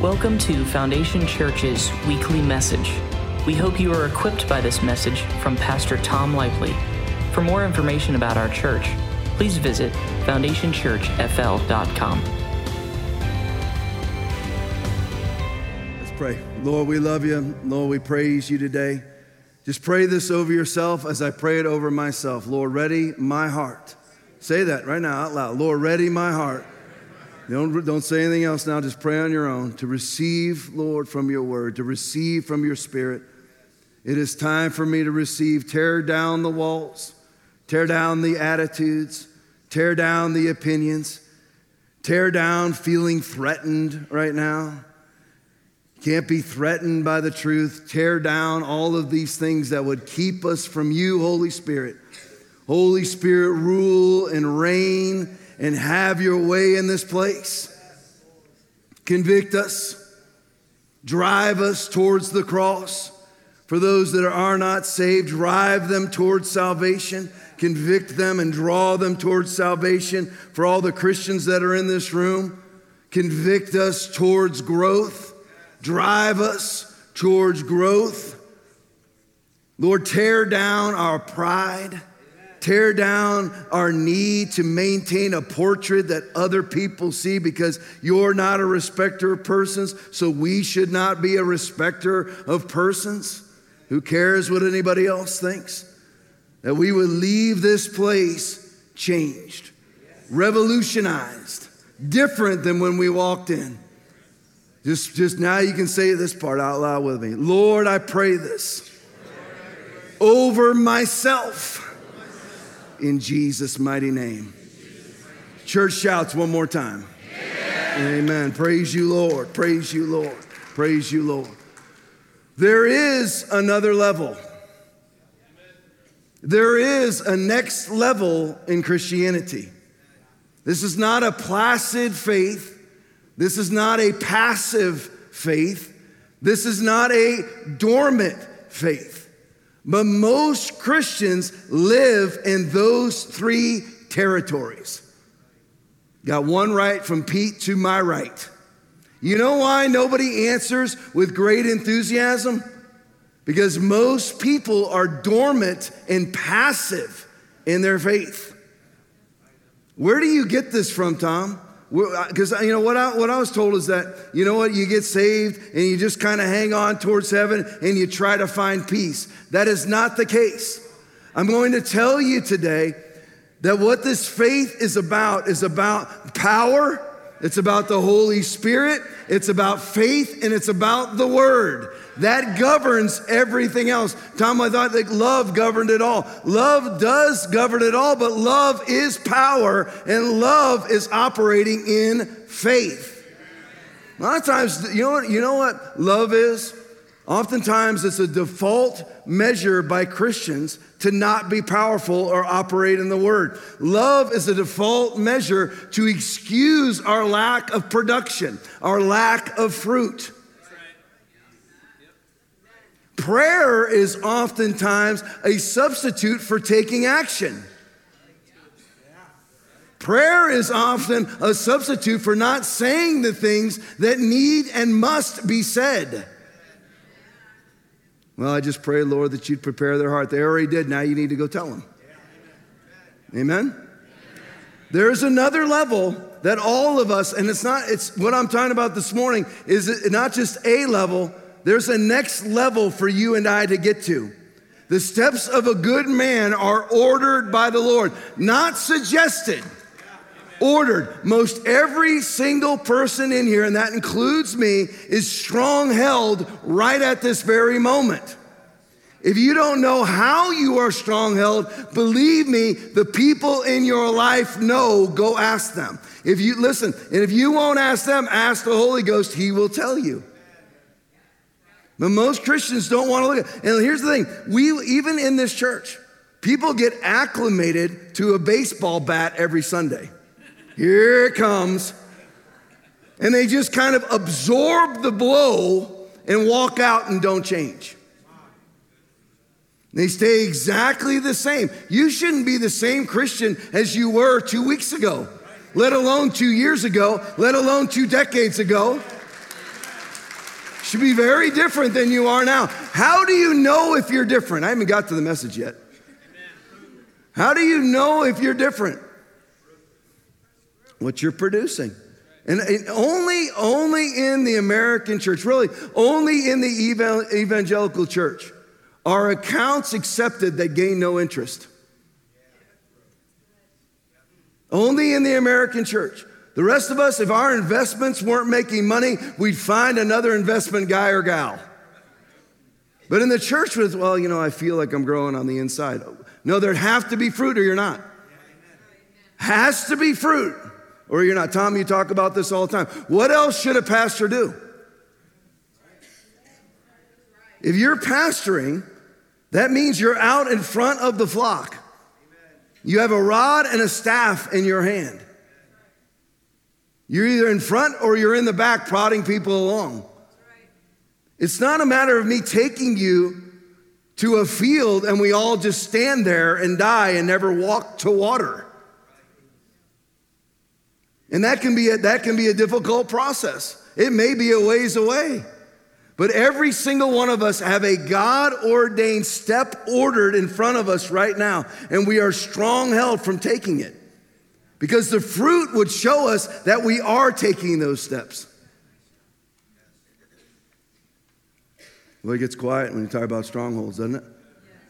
Welcome to Foundation Church's weekly message. We hope you are equipped by this message from Pastor Tom Lively. For more information about our church, please visit foundationchurchfl.com. Let's pray. Lord, we love you. Lord, we praise you today. Just pray this over yourself as I pray it over myself. Lord, ready my heart. Say that right now out loud. Lord, ready my heart don't, don't say anything else now. Just pray on your own to receive, Lord, from your word, to receive from your spirit. It is time for me to receive. Tear down the walls, tear down the attitudes, tear down the opinions, tear down feeling threatened right now. Can't be threatened by the truth. Tear down all of these things that would keep us from you, Holy Spirit. Holy Spirit, rule and reign and have your way in this place. Convict us, drive us towards the cross. For those that are not saved, drive them towards salvation, convict them and draw them towards salvation. For all the Christians that are in this room, convict us towards growth, drive us towards growth. Lord, tear down our pride tear down our need to maintain a portrait that other people see because you're not a respecter of persons, so we should not be a respecter of persons. Who cares what anybody else thinks? That we would leave this place changed, revolutionized, different than when we walked in. Just, just now you can say this part out loud with me. Lord, I pray this over myself in Jesus' mighty name. Church shouts one more time. Amen. Amen. Praise you, Lord. Praise you, Lord. Praise you, Lord. There is another level. There is a next level in Christianity. This is not a placid faith. This is not a passive faith. This is not a dormant faith. But most Christians live in those three territories. Got one right from Pete to my right. You know why nobody answers with great enthusiasm? Because most people are dormant and passive in their faith. Where do you get this from, Tom? Because you know what I, what I was told is that you know what you get saved and you just kind of hang on towards heaven and you try to find peace. That is not the case. I'm going to tell you today that what this faith is about is about power. It's about the Holy Spirit. It's about faith and it's about the Word. That governs everything else. Tom, I thought that love governed it all. Love does govern it all, but love is power and love is operating in faith. A lot of times, you know what, you know what love is? Oftentimes, it's a default measure by Christians to not be powerful or operate in the word. Love is a default measure to excuse our lack of production, our lack of fruit. Prayer is oftentimes a substitute for taking action. Prayer is often a substitute for not saying the things that need and must be said. Well, I just pray, Lord, that you'd prepare their heart. They already did. Now you need to go tell them. Amen? There's another level that all of us, and it's not, it's what I'm talking about this morning, is not just a level, there's a next level for you and I to get to. The steps of a good man are ordered by the Lord, not suggested. Ordered. Most every single person in here, and that includes me, is strong held right at this very moment. If you don't know how you are strong held, believe me, the people in your life know. Go ask them. If you listen, and if you won't ask them, ask the Holy Ghost, He will tell you. But most Christians don't want to look at And here's the thing we, even in this church, people get acclimated to a baseball bat every Sunday. Here it comes. And they just kind of absorb the blow and walk out and don't change. They stay exactly the same. You shouldn't be the same Christian as you were two weeks ago, let alone two years ago, let alone two decades ago. should be very different than you are now. How do you know if you're different? I haven't got to the message yet. How do you know if you're different? What you're producing. And only, only in the American church, really, only in the evangelical church are accounts accepted that gain no interest. Only in the American church. The rest of us, if our investments weren't making money, we'd find another investment guy or gal. But in the church, with, well, you know, I feel like I'm growing on the inside. No, there'd have to be fruit or you're not. Has to be fruit or you're not. Tom, you talk about this all the time. What else should a pastor do? If you're pastoring, that means you're out in front of the flock. You have a rod and a staff in your hand. You're either in front or you're in the back prodding people along. It's not a matter of me taking you to a field and we all just stand there and die and never walk to water. And that can be a, that can be a difficult process. It may be a ways away. But every single one of us have a God ordained step ordered in front of us right now, and we are strong held from taking it. Because the fruit would show us that we are taking those steps. Well, it gets quiet when you talk about strongholds, doesn't it?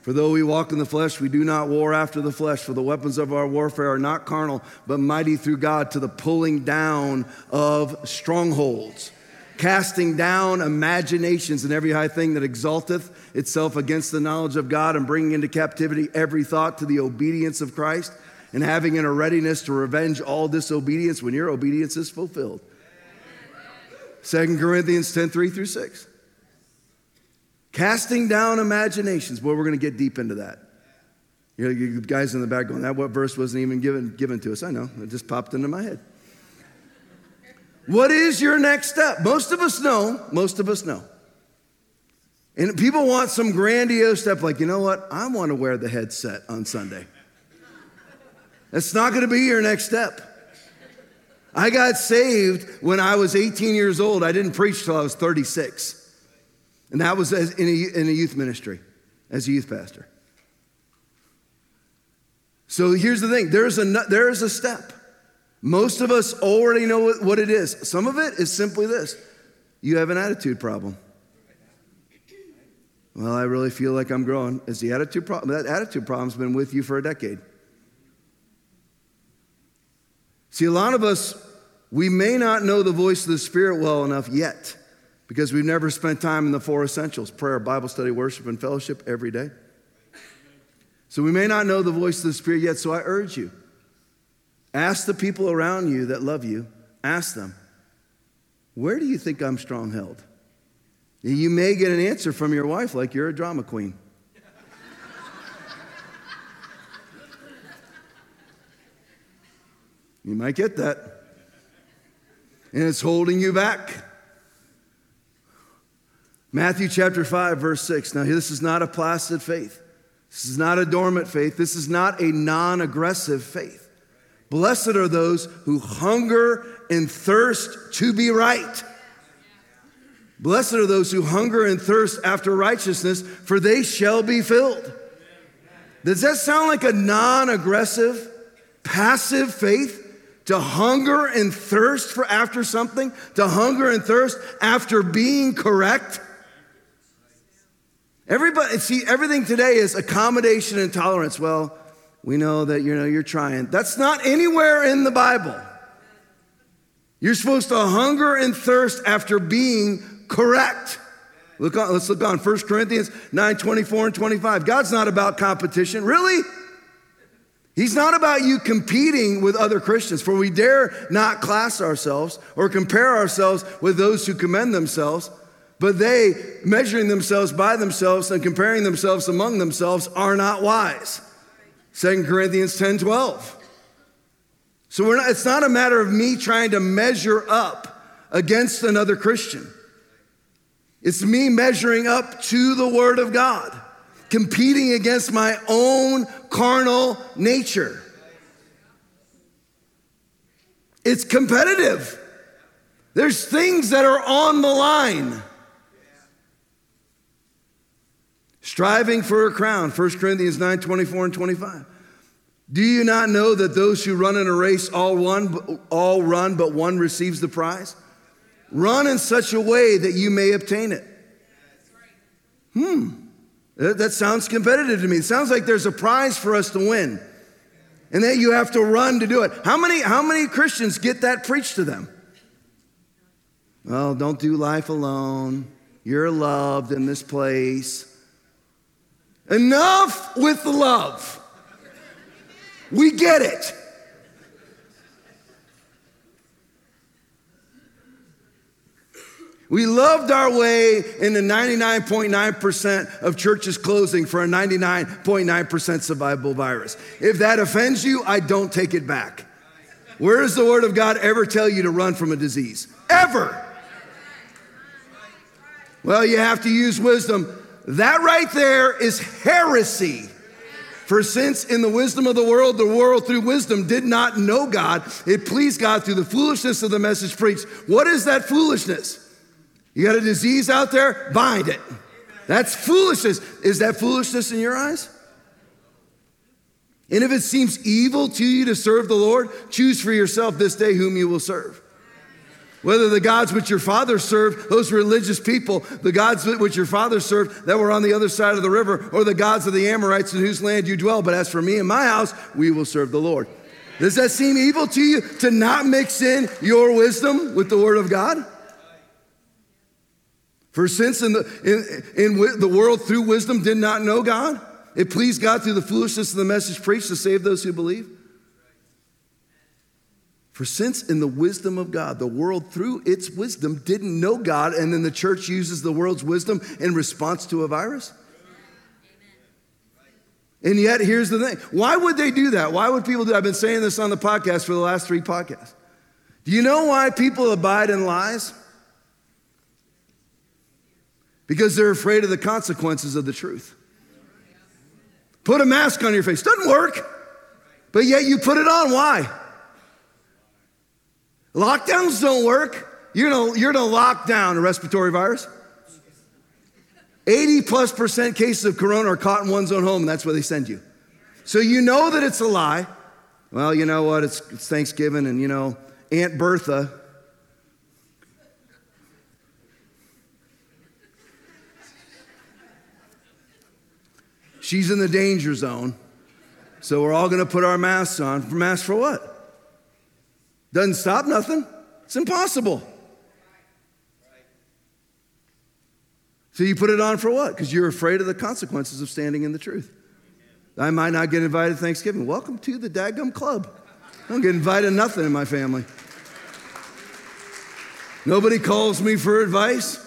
For though we walk in the flesh, we do not war after the flesh, for the weapons of our warfare are not carnal, but mighty through God to the pulling down of strongholds, casting down imaginations and every high thing that exalteth itself against the knowledge of God, and bringing into captivity every thought to the obedience of Christ, and having in a readiness to revenge all disobedience when your obedience is fulfilled. 2 Corinthians 10 3 through 6. Casting down imaginations. Boy, we're going to get deep into that. You guys in the back going, that what verse wasn't even given, given to us. I know, it just popped into my head. What is your next step? Most of us know, most of us know. And people want some grandiose step like, you know what? I want to wear the headset on Sunday. That's not going to be your next step. I got saved when I was 18 years old. I didn't preach till I was 36. And that was in a, in a youth ministry, as a youth pastor. So here's the thing there's a, there is a step. Most of us already know what, it is. Some of it is simply this you have an attitude problem. Well, I really feel like I'm growing. It's the attitude problem. That attitude problem's been with you for a decade. See, a lot of us, we may not know the voice of the Spirit well enough yet because we've never spent time in the four essentials prayer, Bible study, worship, and fellowship every day. So we may not know the voice of the Spirit yet, so I urge you ask the people around you that love you, ask them, where do you think I'm strong held? You may get an answer from your wife like you're a drama queen. you might get that. And it's holding you back. Matthew chapter 5, verse 6. Now, this is not a placid faith. This is not a dormant faith. This is not a non aggressive faith. Blessed are those who hunger and thirst to be right. Blessed are those who hunger and thirst after righteousness, for they shall be filled. Does that sound like a non aggressive, passive faith? To hunger and thirst for after something? To hunger and thirst after being correct? Everybody, see, everything today is accommodation and tolerance. Well, we know that you know you're trying. That's not anywhere in the Bible. You're supposed to hunger and thirst after being correct. Look on, let's look on 1 Corinthians 9 24 and 25. God's not about competition. Really? He's not about you competing with other Christians, for we dare not class ourselves or compare ourselves with those who commend themselves. But they, measuring themselves by themselves and comparing themselves among themselves, are not wise. 2 Corinthians 10 12. So not, it's not a matter of me trying to measure up against another Christian. It's me measuring up to the Word of God, competing against my own carnal nature. It's competitive. There's things that are on the line. Striving for a crown. 1 Corinthians 9 24 and 25. Do you not know that those who run in a race all run, all run, but one receives the prize? Run in such a way that you may obtain it. Hmm. That sounds competitive to me. It sounds like there's a prize for us to win. And that you have to run to do it. How many, how many Christians get that preached to them? Well, don't do life alone. You're loved in this place. Enough with the love. We get it. We loved our way into 99.9% of churches closing for a 99.9% survivable virus. If that offends you, I don't take it back. Where does the Word of God ever tell you to run from a disease? Ever. Well, you have to use wisdom. That right there is heresy. For since in the wisdom of the world, the world through wisdom did not know God, it pleased God through the foolishness of the message preached. What is that foolishness? You got a disease out there? Bind it. That's foolishness. Is that foolishness in your eyes? And if it seems evil to you to serve the Lord, choose for yourself this day whom you will serve. Whether the gods which your fathers served, those religious people, the gods which your fathers served that were on the other side of the river, or the gods of the Amorites in whose land you dwell. But as for me and my house, we will serve the Lord. Does that seem evil to you to not mix in your wisdom with the word of God? For since in the, in, in the world through wisdom did not know God, it pleased God through the foolishness of the message preached to save those who believe. For since in the wisdom of God, the world through its wisdom didn't know God, and then the church uses the world's wisdom in response to a virus. And yet, here's the thing why would they do that? Why would people do that? I've been saying this on the podcast for the last three podcasts. Do you know why people abide in lies? Because they're afraid of the consequences of the truth. Put a mask on your face. Doesn't work, but yet you put it on. Why? Lockdowns don't work. You're you're gonna lock down a respiratory virus. 80 plus percent cases of corona are caught in one's own home, and that's where they send you. So you know that it's a lie. Well, you know what? It's, it's Thanksgiving, and you know, Aunt Bertha. She's in the danger zone. So we're all gonna put our masks on. Masks for what? Doesn't stop nothing. It's impossible. So you put it on for what? Because you're afraid of the consequences of standing in the truth. I might not get invited to Thanksgiving. Welcome to the Dagum Club. I don't get invited to nothing in my family. Nobody calls me for advice.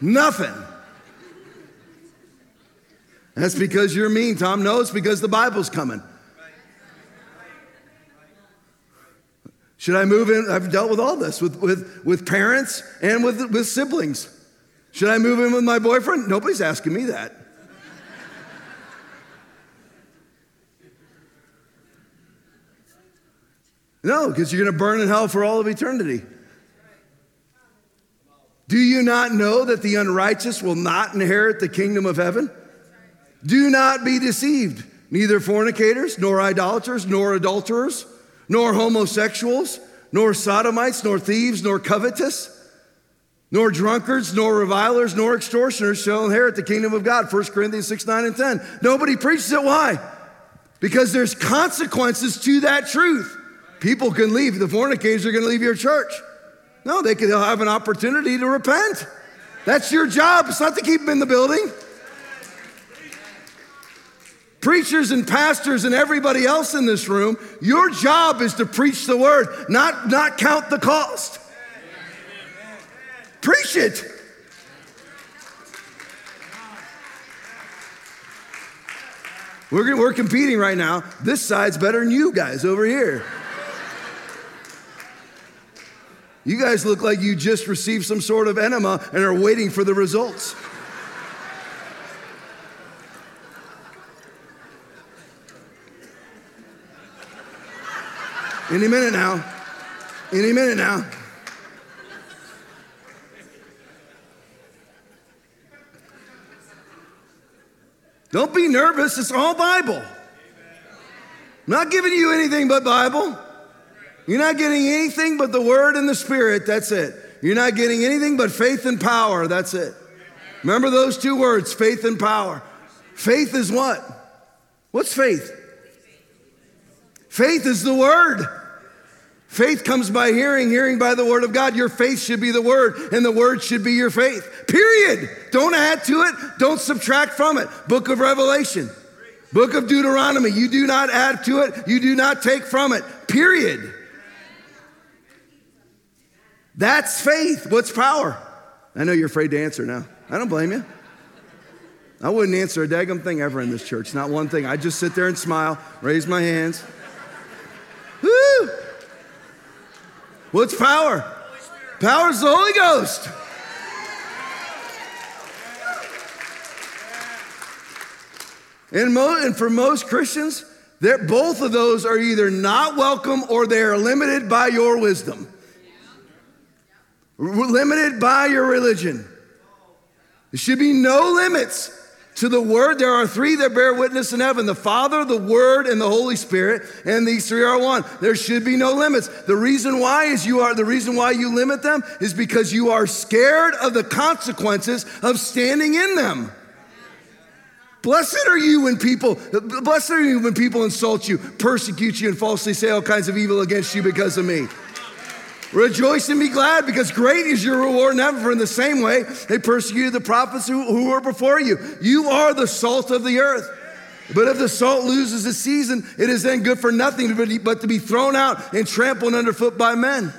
Nothing. That's because you're mean, Tom. No, it's because the Bible's coming. Should I move in? I've dealt with all this with, with, with parents and with, with siblings. Should I move in with my boyfriend? Nobody's asking me that. No, because you're going to burn in hell for all of eternity. Do you not know that the unrighteous will not inherit the kingdom of heaven? Do not be deceived. Neither fornicators, nor idolaters, nor adulterers nor homosexuals, nor sodomites, nor thieves, nor covetous, nor drunkards, nor revilers, nor extortioners shall inherit the kingdom of God. 1 Corinthians 6, 9, and 10. Nobody preaches it. Why? Because there's consequences to that truth. People can leave. The fornicators are going to leave your church. No, they can have an opportunity to repent. That's your job. It's not to keep them in the building preachers and pastors and everybody else in this room, your job is to preach the word, not, not count the cost. Preach it. We're, we're competing right now. This side's better than you guys over here. You guys look like you just received some sort of enema and are waiting for the results. Any minute now. Any minute now. Don't be nervous, it's all Bible. I'm not giving you anything but Bible. You're not getting anything but the Word and the Spirit, that's it. You're not getting anything but faith and power, that's it. Remember those two words, faith and power. Faith is what? What's faith? Faith is the Word. Faith comes by hearing, hearing by the word of God. Your faith should be the word, and the word should be your faith. Period. Don't add to it, don't subtract from it. Book of Revelation, book of Deuteronomy. You do not add to it, you do not take from it. Period. That's faith. What's power? I know you're afraid to answer now. I don't blame you. I wouldn't answer a daggum thing ever in this church, not one thing. I just sit there and smile, raise my hands. What's power? Power is the Holy Ghost. And, mo- and for most Christians, both of those are either not welcome or they are limited by your wisdom, limited by your religion. There should be no limits to the Word, there are three that bear witness in heaven the Father, the Word, and the Holy Spirit, and these three are one. There should be no limits. The reason why is you are the reason why you limit them is because you are scared of the consequences of standing in them. Blessed are you when people, blessed are you when people insult you, persecute you, and falsely say all kinds of evil against you because of me. Rejoice and be glad because great is your reward in heaven. For in the same way, they persecuted the prophets who, who were before you. You are the salt of the earth. But if the salt loses its season, it is then good for nothing but to be thrown out and trampled underfoot by men.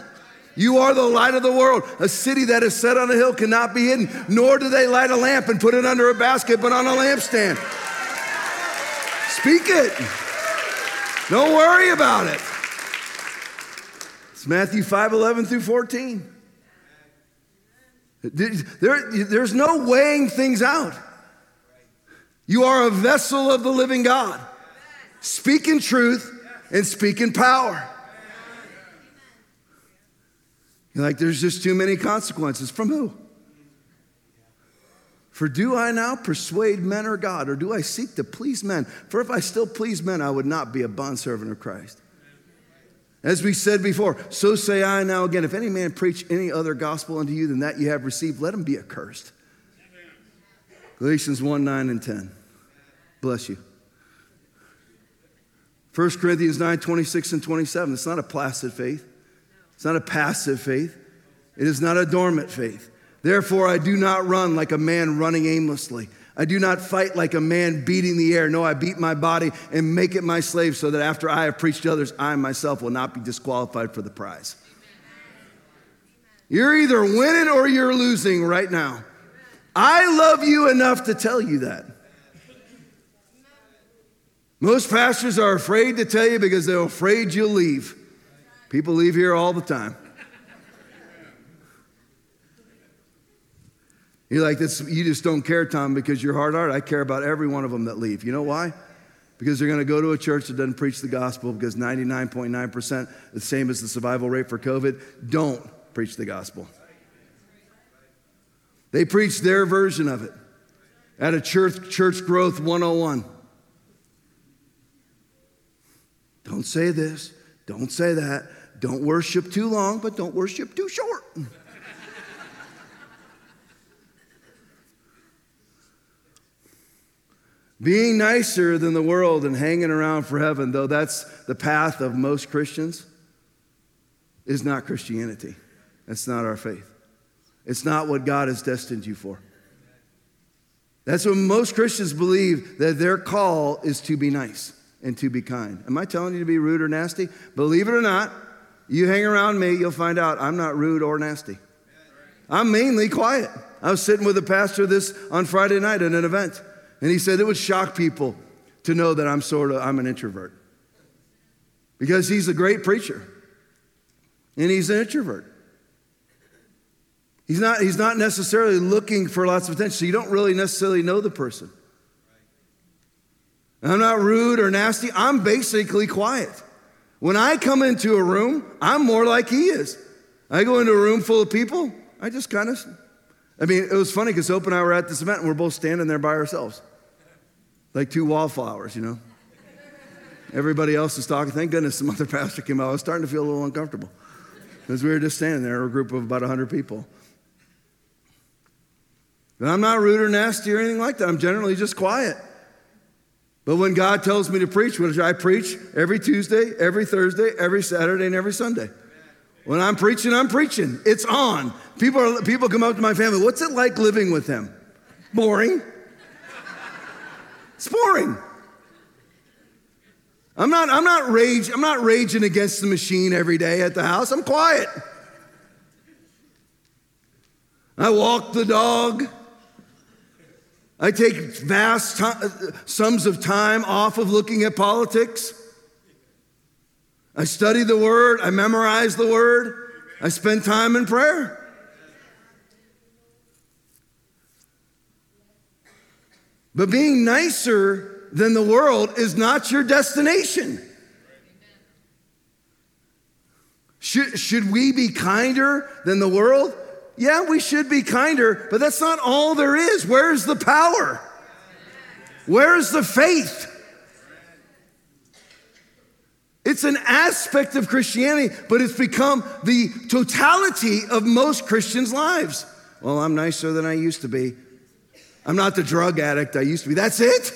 You are the light of the world. A city that is set on a hill cannot be hidden, nor do they light a lamp and put it under a basket, but on a lampstand. Speak it. Don't worry about it. It's Matthew 5 11 through 14. There, there's no weighing things out. You are a vessel of the living God. Speak in truth and speak in power. You're like, there's just too many consequences. From who? For do I now persuade men or God, or do I seek to please men? For if I still please men, I would not be a bondservant of Christ. As we said before, so say I now again if any man preach any other gospel unto you than that you have received, let him be accursed. Galatians 1 9 and 10. Bless you. 1 Corinthians 9 26 and 27. It's not a placid faith, it's not a passive faith, it is not a dormant faith. Therefore, I do not run like a man running aimlessly. I do not fight like a man beating the air. No, I beat my body and make it my slave so that after I have preached to others, I myself will not be disqualified for the prize. You're either winning or you're losing right now. I love you enough to tell you that. Most pastors are afraid to tell you because they're afraid you'll leave. People leave here all the time. You're like, this, you just don't care, Tom, because you're hard hearted. I care about every one of them that leave. You know why? Because they're going to go to a church that doesn't preach the gospel because 99.9%, the same as the survival rate for COVID, don't preach the gospel. They preach their version of it at a church, church growth 101. Don't say this, don't say that. Don't worship too long, but don't worship too short. Being nicer than the world and hanging around for heaven, though that's the path of most Christians, is not Christianity. That's not our faith. It's not what God has destined you for. That's what most Christians believe that their call is to be nice and to be kind. Am I telling you to be rude or nasty? Believe it or not, you hang around me, you'll find out I'm not rude or nasty. I'm mainly quiet. I was sitting with a pastor this on Friday night at an event. And he said it would shock people to know that I'm sort of I'm an introvert. Because he's a great preacher. And he's an introvert. He's not, he's not necessarily looking for lots of attention, so you don't really necessarily know the person. I'm not rude or nasty. I'm basically quiet. When I come into a room, I'm more like he is. I go into a room full of people, I just kind of, I mean, it was funny because Hope and I were at this event and we're both standing there by ourselves. Like two wallflowers, you know. Everybody else is talking. Thank goodness some other pastor came out. I was starting to feel a little uncomfortable because we were just standing there, a group of about 100 people. And I'm not rude or nasty or anything like that. I'm generally just quiet. But when God tells me to preach, which I preach every Tuesday, every Thursday, every Saturday, and every Sunday. When I'm preaching, I'm preaching. It's on. People, are, people come up to my family. What's it like living with him? Boring. It's boring. I'm not, I'm not rage, I'm not raging against the machine every day at the house. I'm quiet. I walk the dog. I take vast sums of time off of looking at politics. I study the word, I memorize the word, I spend time in prayer. But being nicer than the world is not your destination. Should, should we be kinder than the world? Yeah, we should be kinder, but that's not all there is. Where's the power? Where's the faith? It's an aspect of Christianity, but it's become the totality of most Christians' lives. Well, I'm nicer than I used to be. I'm not the drug addict I used to be. That's it?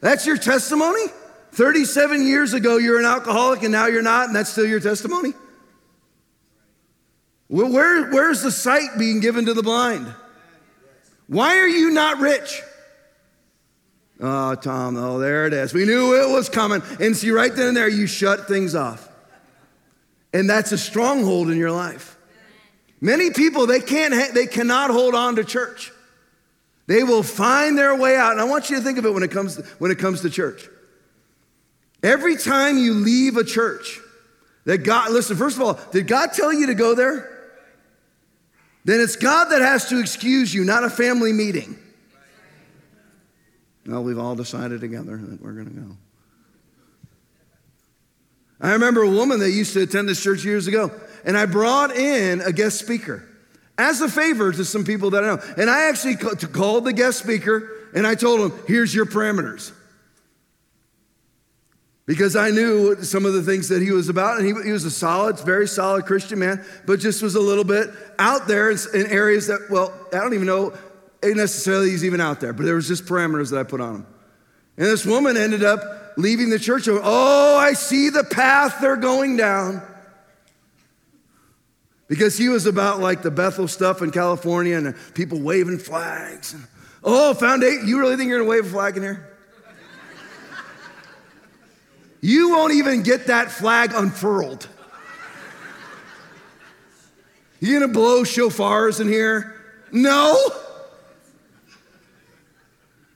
That's your testimony? 37 years ago, you're an alcoholic and now you're not, and that's still your testimony? Well, where, where's the sight being given to the blind? Why are you not rich? Oh, Tom, oh, there it is. We knew it was coming. And see, right then and there, you shut things off. And that's a stronghold in your life. Many people, they can't, ha- they cannot hold on to church. They will find their way out. And I want you to think of it when it comes to, when it comes to church. Every time you leave a church, that God, listen, first of all, did God tell you to go there? Then it's God that has to excuse you, not a family meeting. No, we've all decided together that we're going to go. I remember a woman that used to attend this church years ago, and I brought in a guest speaker as a favor to some people that I know. And I actually called the guest speaker and I told him, here's your parameters. Because I knew some of the things that he was about, and he, he was a solid, very solid Christian man, but just was a little bit out there in, in areas that, well, I don't even know necessarily he's even out there, but there was just parameters that I put on him. And this woman ended up leaving the church. Oh, I see the path they're going down because he was about like the Bethel stuff in California and people waving flags. Oh, foundation, you really think you're gonna wave a flag in here? You won't even get that flag unfurled. You gonna blow shofars in here? No.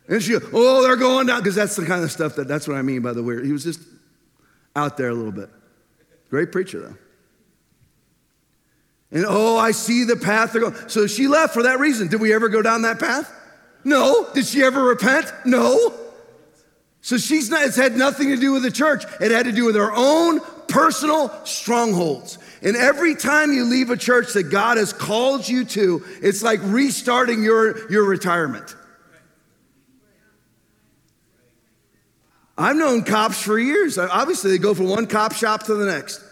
And she, oh, they're going down, because that's the kind of stuff that, that's what I mean by the weird. He was just out there a little bit. Great preacher, though. And oh, I see the path they're going. So she left for that reason. Did we ever go down that path? No. Did she ever repent? No. So she's not, it's had nothing to do with the church. It had to do with her own personal strongholds. And every time you leave a church that God has called you to, it's like restarting your, your retirement. I've known cops for years. Obviously, they go from one cop shop to the next.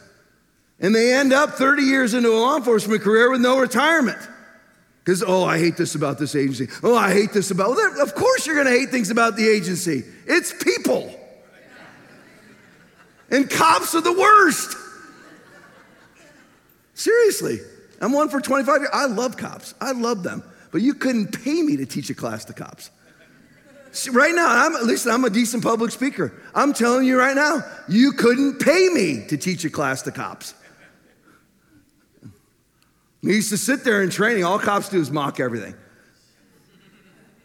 And they end up 30 years into a law enforcement career with no retirement. Because, oh, I hate this about this agency. Oh, I hate this about, well, of course you're going to hate things about the agency. It's people. And cops are the worst. Seriously. I'm one for 25 years. I love cops. I love them. But you couldn't pay me to teach a class to cops. See, right now, I'm, listen, I'm a decent public speaker. I'm telling you right now, you couldn't pay me to teach a class to cops. We used to sit there in training. All cops do is mock everything.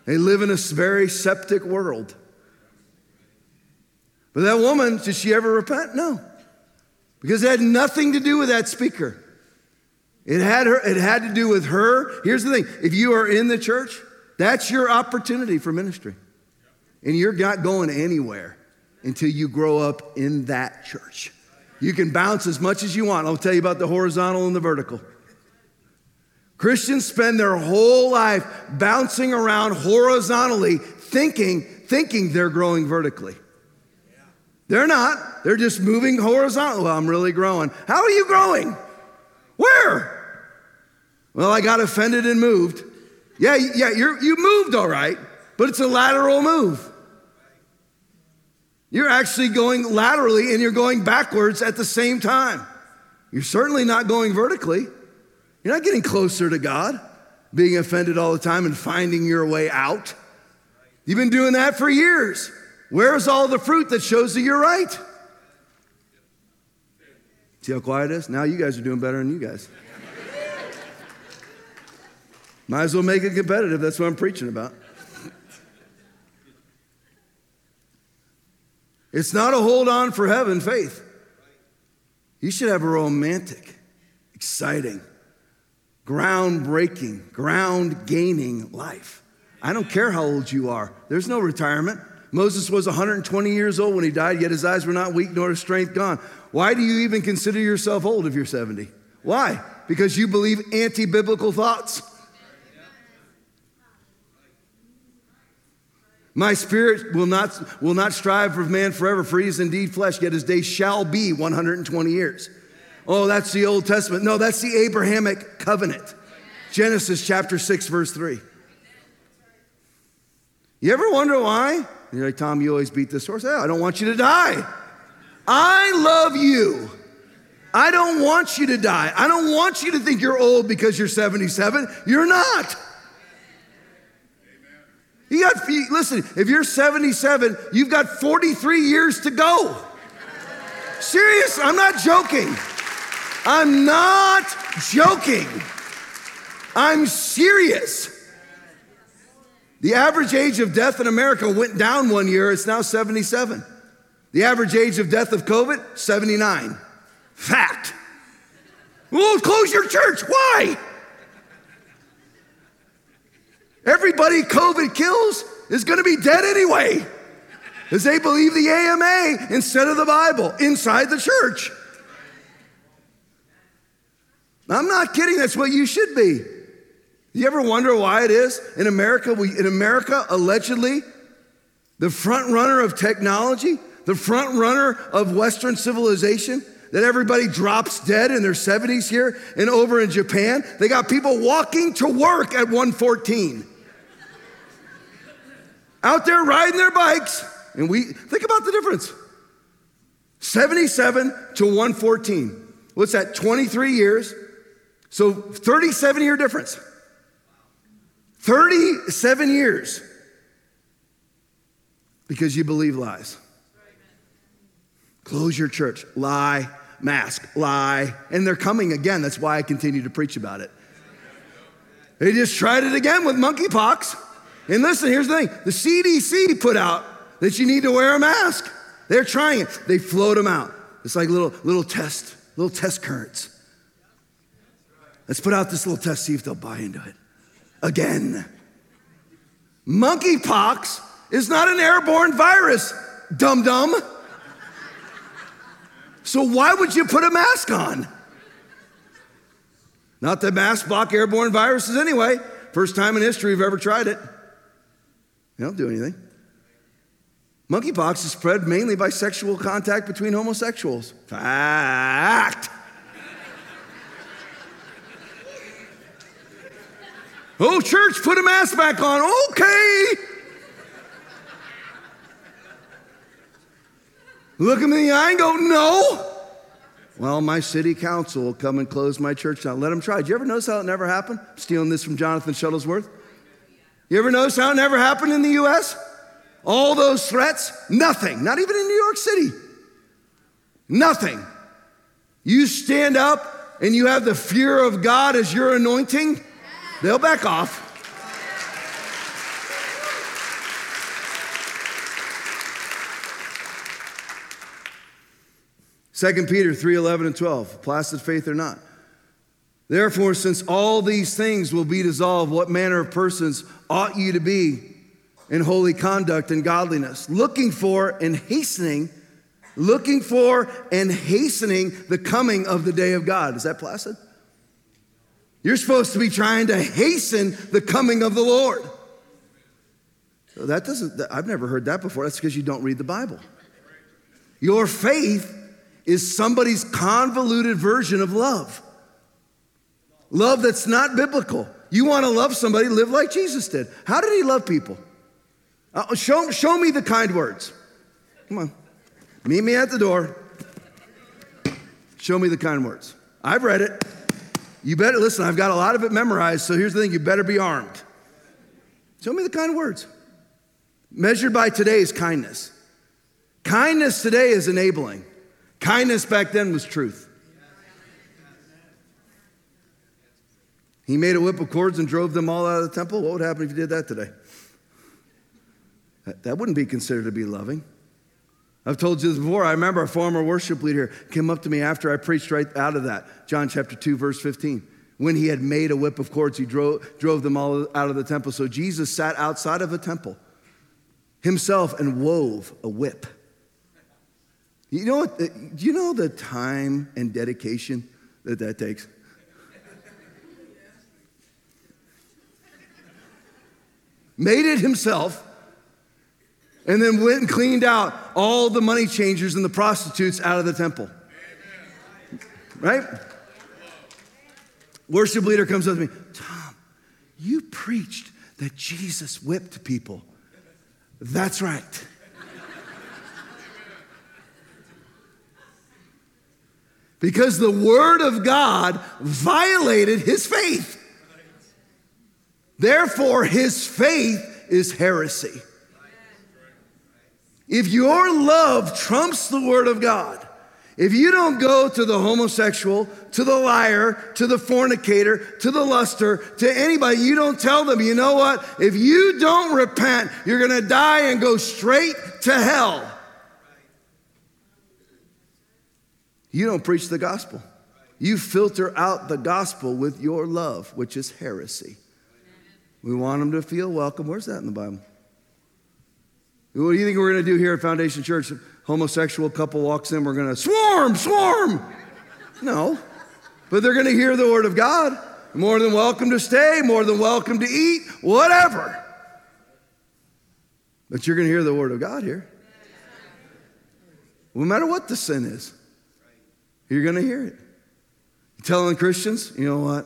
They live in a very septic world. But that woman, did she ever repent? No. Because it had nothing to do with that speaker. It had, her, it had to do with her. Here's the thing if you are in the church, that's your opportunity for ministry. And you're not going anywhere until you grow up in that church. You can bounce as much as you want. I'll tell you about the horizontal and the vertical. Christians spend their whole life bouncing around horizontally, thinking thinking they're growing vertically. They're not. They're just moving horizontally. Well, I'm really growing. How are you growing? Where? Well, I got offended and moved. Yeah, yeah, you you moved all right, but it's a lateral move. You're actually going laterally and you're going backwards at the same time. You're certainly not going vertically. You're not getting closer to God, being offended all the time and finding your way out. You've been doing that for years. Where's all the fruit that shows that you're right? See how quiet it is? Now you guys are doing better than you guys. Might as well make it competitive. That's what I'm preaching about. It's not a hold on for heaven faith. You should have a romantic, exciting, groundbreaking, ground gaining life. I don't care how old you are, there's no retirement. Moses was 120 years old when he died, yet his eyes were not weak nor his strength gone. Why do you even consider yourself old if you're 70? Why? Because you believe anti biblical thoughts. My spirit will not, will not strive for man forever, for he is indeed flesh, yet his day shall be 120 years. Oh, that's the Old Testament. No, that's the Abrahamic covenant. Genesis chapter 6, verse 3. You ever wonder why? You're like, Tom, you always beat this horse. Yeah, I don't want you to die. I love you. I don't want you to die. I don't want you to think you're old because you're 77. You're not. You got, listen, if you're 77, you've got 43 years to go. Serious? I'm not joking. I'm not joking. I'm serious. The average age of death in America went down one year, it's now 77. The average age of death of COVID, 79. Fact. Well, close your church. Why? Everybody COVID kills is going to be dead anyway, because they believe the AMA instead of the Bible inside the church. I'm not kidding, that's what you should be. You ever wonder why it is in America? We, in America, allegedly, the front runner of technology, the front runner of Western civilization, that everybody drops dead in their 70s here and over in Japan, they got people walking to work at 114 out there riding their bikes. And we think about the difference 77 to 114. What's that? 23 years. So 37 year difference. 37 years because you believe lies. Close your church, lie, mask, lie. And they're coming again. That's why I continue to preach about it. They just tried it again with monkeypox. And listen, here's the thing the CDC put out that you need to wear a mask. They're trying it. They float them out. It's like little, little test, little test currents. Let's put out this little test, see if they'll buy into it. Again. Monkeypox is not an airborne virus, dum dum. So why would you put a mask on? Not that masks block airborne viruses anyway. First time in history we've ever tried it. They don't do anything. Monkeypox is spread mainly by sexual contact between homosexuals. Fact. Oh, church, put a mask back on. Okay. Look in the eye and go, no. Well, my city council will come and close my church down. Let them try. Did you ever notice how it never happened? Stealing this from Jonathan Shuttlesworth. You ever notice how it never happened in the US? All those threats, nothing, not even in New York City. Nothing. You stand up and you have the fear of God as your anointing, they'll back off. Second Peter 3 11 and 12, placid faith or not. Therefore, since all these things will be dissolved, what manner of persons ought you to be in holy conduct and godliness, looking for and hastening, looking for and hastening the coming of the day of God? Is that placid? You're supposed to be trying to hasten the coming of the Lord. That doesn't, I've never heard that before. That's because you don't read the Bible. Your faith is somebody's convoluted version of love. Love that's not biblical. You want to love somebody, live like Jesus did. How did he love people? Uh, show, show me the kind words. Come on. Meet me at the door. Show me the kind words. I've read it. You better listen, I've got a lot of it memorized, so here's the thing you better be armed. Show me the kind words. Measured by today's kindness. Kindness today is enabling, kindness back then was truth. He made a whip of cords and drove them all out of the temple. What would happen if you did that today? That wouldn't be considered to be loving. I've told you this before. I remember a former worship leader came up to me after I preached right out of that, John chapter 2, verse 15. When he had made a whip of cords, he drove, drove them all out of the temple. So Jesus sat outside of a temple himself and wove a whip. You know what? Uh, do you know the time and dedication that that takes? Made it himself and then went and cleaned out all the money changers and the prostitutes out of the temple. Right? Worship leader comes up to me, Tom, you preached that Jesus whipped people. That's right. because the word of God violated his faith. Therefore, his faith is heresy. If your love trumps the word of God, if you don't go to the homosexual, to the liar, to the fornicator, to the luster, to anybody, you don't tell them, you know what? If you don't repent, you're going to die and go straight to hell. You don't preach the gospel. You filter out the gospel with your love, which is heresy. We want them to feel welcome. Where's that in the Bible? What do you think we're going to do here at Foundation Church? Homosexual couple walks in, we're going to swarm, swarm. No, but they're going to hear the word of God. More than welcome to stay, more than welcome to eat, whatever. But you're going to hear the word of God here. No matter what the sin is, you're going to hear it. telling Christians, you know what?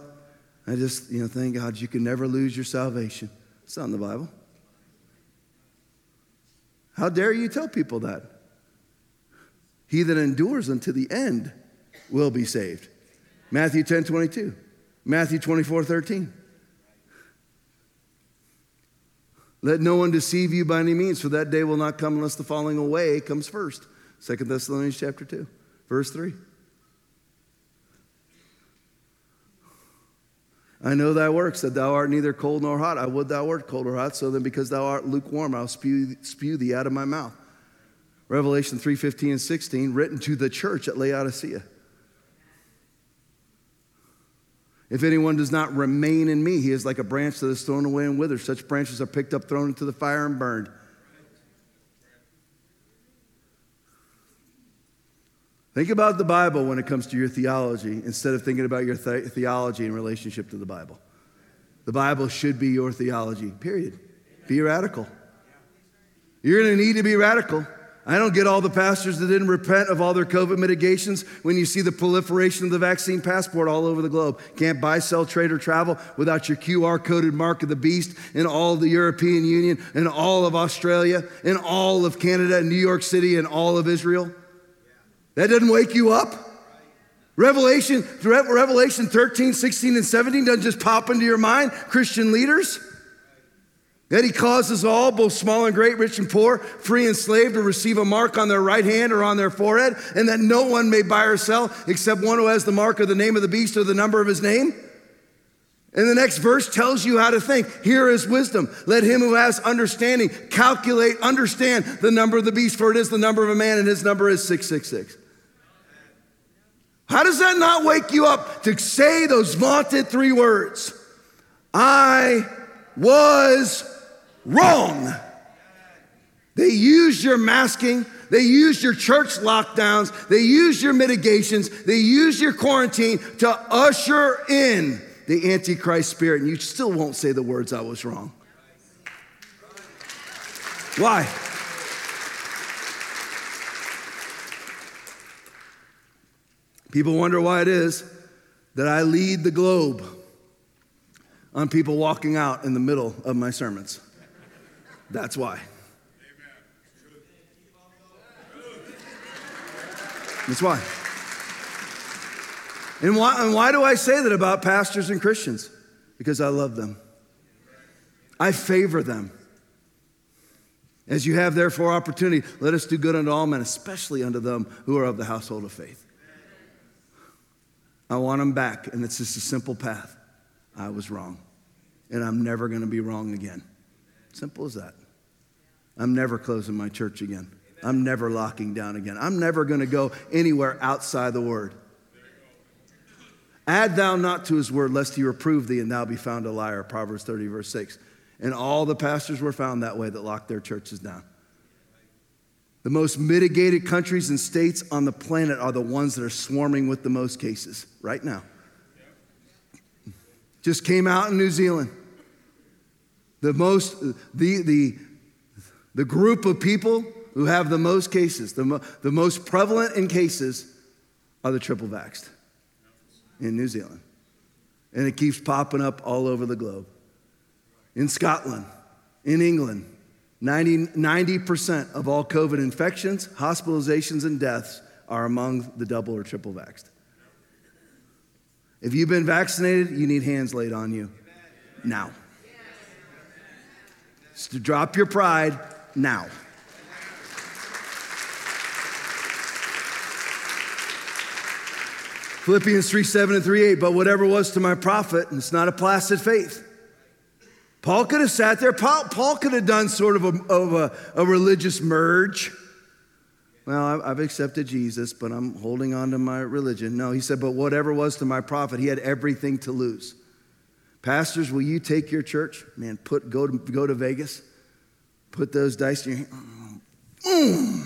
I just, you know, thank God you can never lose your salvation. It's not in the Bible. How dare you tell people that? He that endures unto the end will be saved. Matthew 10 22, Matthew 24 13. Let no one deceive you by any means, for that day will not come unless the falling away comes first. 2 Thessalonians chapter 2, verse 3. I know thy works, that thou art neither cold nor hot. I would thou wert cold or hot. So then, because thou art lukewarm, I'll spew, spew thee out of my mouth. Revelation 3 15 and 16, written to the church at Laodicea. If anyone does not remain in me, he is like a branch that is thrown away and withers. Such branches are picked up, thrown into the fire, and burned. Think about the Bible when it comes to your theology instead of thinking about your the- theology in relationship to the Bible. The Bible should be your theology, period. Be radical. You're going to need to be radical. I don't get all the pastors that didn't repent of all their COVID mitigations when you see the proliferation of the vaccine passport all over the globe. Can't buy, sell, trade, or travel without your QR coded mark of the beast in all the European Union, in all of Australia, in all of Canada, and New York City, and all of Israel. That doesn't wake you up. Revelation, Revelation 13, 16, and 17 doesn't just pop into your mind, Christian leaders. That he causes all, both small and great, rich and poor, free and slave, to receive a mark on their right hand or on their forehead, and that no one may buy or sell except one who has the mark of the name of the beast or the number of his name. And the next verse tells you how to think. Here is wisdom. Let him who has understanding calculate, understand the number of the beast, for it is the number of a man, and his number is 666. How does that not wake you up to say those vaunted three words? I was wrong. They used your masking. They used your church lockdowns. They used your mitigations. They used your quarantine to usher in the Antichrist spirit. And you still won't say the words, I was wrong. Why? People wonder why it is that I lead the globe on people walking out in the middle of my sermons. That's why. That's why. And why, and why do I say that about pastors and Christians? Because I love them. I favor them. As you have therefore opportunity, let us do good unto all men, especially unto them who are of the household of faith. I want them back, and it's just a simple path. I was wrong, and I'm never going to be wrong again. Simple as that. I'm never closing my church again. I'm never locking down again. I'm never going to go anywhere outside the word. Add thou not to his word, lest he reprove thee and thou be found a liar. Proverbs 30, verse 6. And all the pastors were found that way that locked their churches down. The most mitigated countries and states on the planet are the ones that are swarming with the most cases right now. Just came out in New Zealand. The most, the, the, the group of people who have the most cases, the, mo- the most prevalent in cases, are the triple vaxxed in New Zealand. And it keeps popping up all over the globe. In Scotland, in England, 90, percent of all COVID infections, hospitalizations, and deaths are among the double or triple vaxxed. If you've been vaccinated, you need hands laid on you now. to drop your pride now. Philippians 3 7 and 3 8, but whatever was to my profit, and it's not a placid faith. Paul could have sat there. Paul, Paul could have done sort of, a, of a, a religious merge. Well, I've accepted Jesus, but I'm holding on to my religion. No, he said, but whatever was to my profit, he had everything to lose. Pastors, will you take your church? Man, put, go, to, go to Vegas, put those dice in your hand. Mm,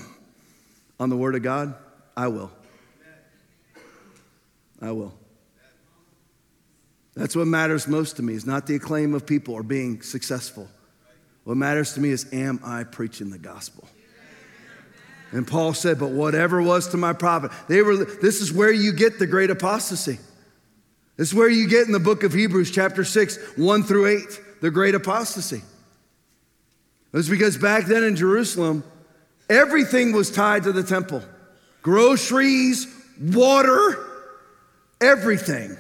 on the Word of God? I will. I will. That's what matters most to me, is not the acclaim of people or being successful. What matters to me is, am I preaching the gospel? And Paul said, but whatever was to my profit. They were, this is where you get the great apostasy. This is where you get in the book of Hebrews, chapter 6, 1 through 8, the great apostasy. It was because back then in Jerusalem, everything was tied to the temple groceries, water, everything.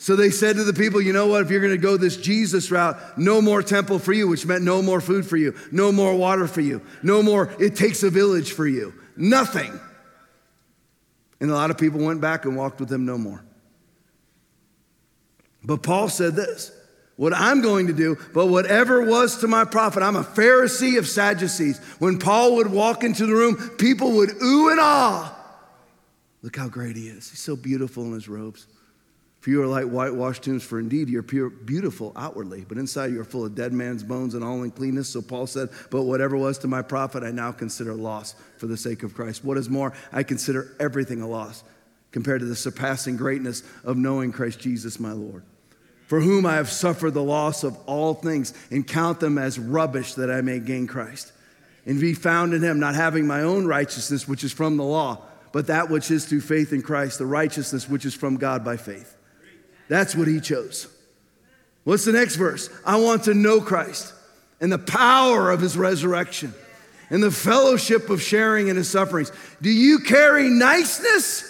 So they said to the people, you know what, if you're going to go this Jesus route, no more temple for you, which meant no more food for you, no more water for you, no more, it takes a village for you, nothing. And a lot of people went back and walked with him no more. But Paul said this what I'm going to do, but whatever was to my profit, I'm a Pharisee of Sadducees. When Paul would walk into the room, people would ooh and ah. Look how great he is. He's so beautiful in his robes. For you are like whitewashed tombs, for indeed you're pure, beautiful outwardly, but inside you are full of dead man's bones and all uncleanness. So Paul said, But whatever was to my profit, I now consider loss for the sake of Christ. What is more, I consider everything a loss compared to the surpassing greatness of knowing Christ Jesus my Lord, for whom I have suffered the loss of all things and count them as rubbish that I may gain Christ and be found in him, not having my own righteousness, which is from the law, but that which is through faith in Christ, the righteousness which is from God by faith. That's what he chose. What's the next verse? I want to know Christ and the power of his resurrection and the fellowship of sharing in his sufferings. Do you carry niceness?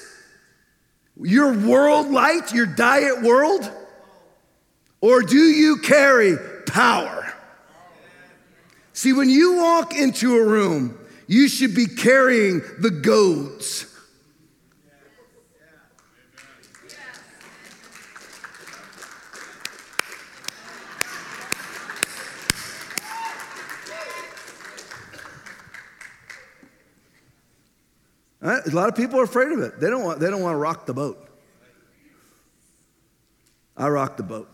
Your world light, your diet world? Or do you carry power? See, when you walk into a room, you should be carrying the goads. A lot of people are afraid of it. They don't want, they don't want to rock the boat. I rock the boat.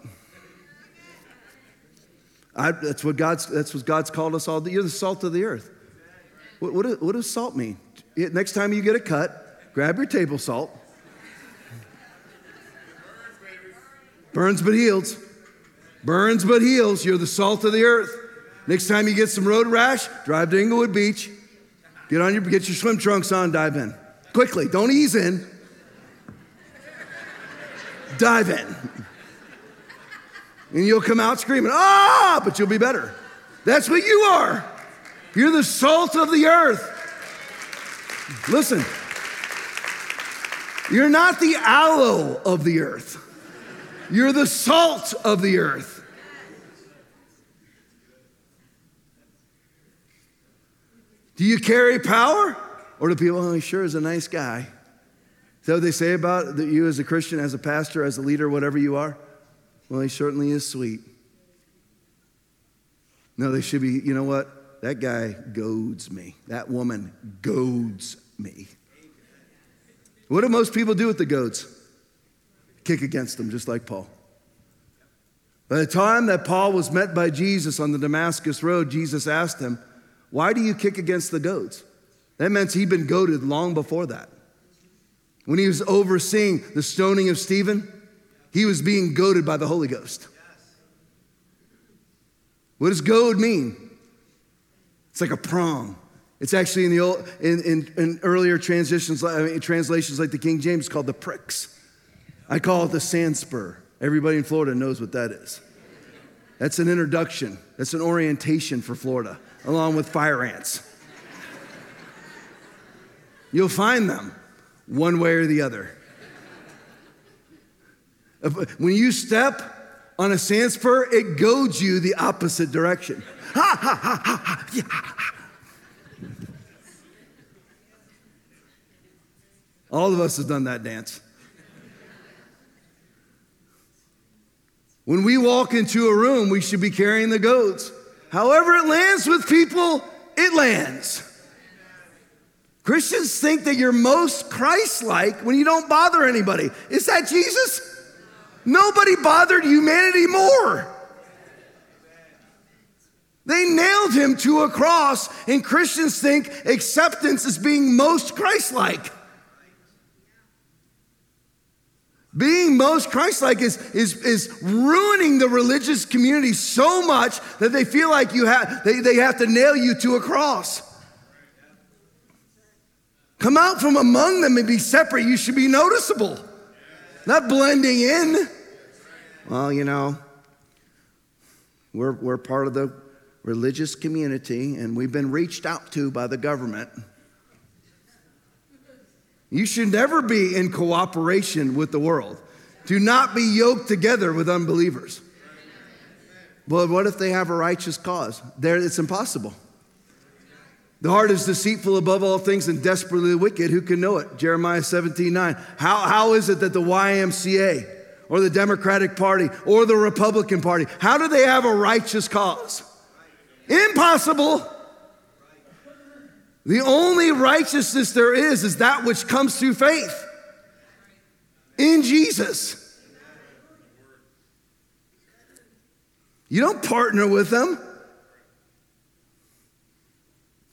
I, that's, what God's, that's what God's called us all. You're the salt of the earth. What, what, what does salt mean? Next time you get a cut, grab your table salt. Burns but heals. Burns but heals. You're the salt of the earth. Next time you get some road rash, drive to Englewood Beach. Get on your get your swim trunks on, dive in. Quickly, don't ease in. Dive in. And you'll come out screaming, ah, but you'll be better. That's what you are. You're the salt of the earth. Listen, you're not the aloe of the earth, you're the salt of the earth. Do you carry power? Or do people, oh, he sure is a nice guy? Is that what they say about you as a Christian, as a pastor, as a leader, whatever you are? Well, he certainly is sweet. No, they should be, you know what? That guy goads me. That woman goads me. What do most people do with the goads? Kick against them, just like Paul. By the time that Paul was met by Jesus on the Damascus Road, Jesus asked him, why do you kick against the goads? That meant he'd been goaded long before that. When he was overseeing the stoning of Stephen, he was being goaded by the Holy Ghost. What does goad mean? It's like a prong. It's actually in the old, in, in, in earlier transitions, I mean, translations like the King James called the pricks. I call it the sand spur. Everybody in Florida knows what that is. That's an introduction. That's an orientation for Florida along with fire ants. You'll find them one way or the other. When you step on a sand spur, it goads you the opposite direction. Ha, ha, ha, ha, ha. Yeah. All of us have done that dance. When we walk into a room, we should be carrying the goads. However, it lands with people, it lands. Christians think that you're most Christ like when you don't bother anybody. Is that Jesus? Nobody bothered humanity more. They nailed him to a cross, and Christians think acceptance is being most Christ like. Being most Christ like is, is, is ruining the religious community so much that they feel like you have, they, they have to nail you to a cross. Come out from among them and be separate. You should be noticeable, not blending in. Well, you know, we're, we're part of the religious community and we've been reached out to by the government. You should never be in cooperation with the world. Do not be yoked together with unbelievers. But what if they have a righteous cause? There, it's impossible. The heart is deceitful above all things and desperately wicked. Who can know it? Jeremiah 17 9. How, how is it that the YMCA or the Democratic Party or the Republican Party, how do they have a righteous cause? Impossible. The only righteousness there is is that which comes through faith in Jesus. You don't partner with them.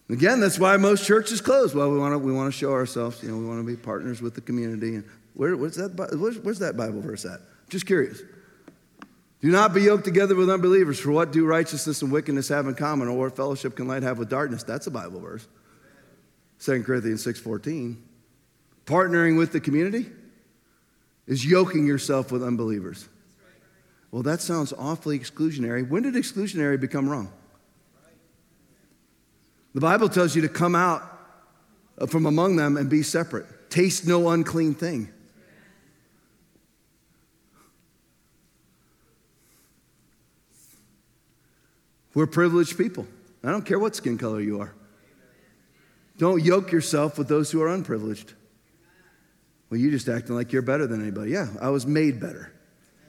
Again, that's why most churches close. Well, we want to we want to show ourselves. You know, we want to be partners with the community. And where, where's that? Where's, where's that Bible verse at? Just curious. Do not be yoked together with unbelievers. For what do righteousness and wickedness have in common, or what fellowship can light have with darkness? That's a Bible verse. 2 Corinthians 6:14. Partnering with the community is yoking yourself with unbelievers. Well, that sounds awfully exclusionary. When did exclusionary become wrong? The Bible tells you to come out from among them and be separate. Taste no unclean thing. We're privileged people. I don't care what skin color you are. Don't yoke yourself with those who are unprivileged. Well, you're just acting like you're better than anybody. Yeah, I was made better.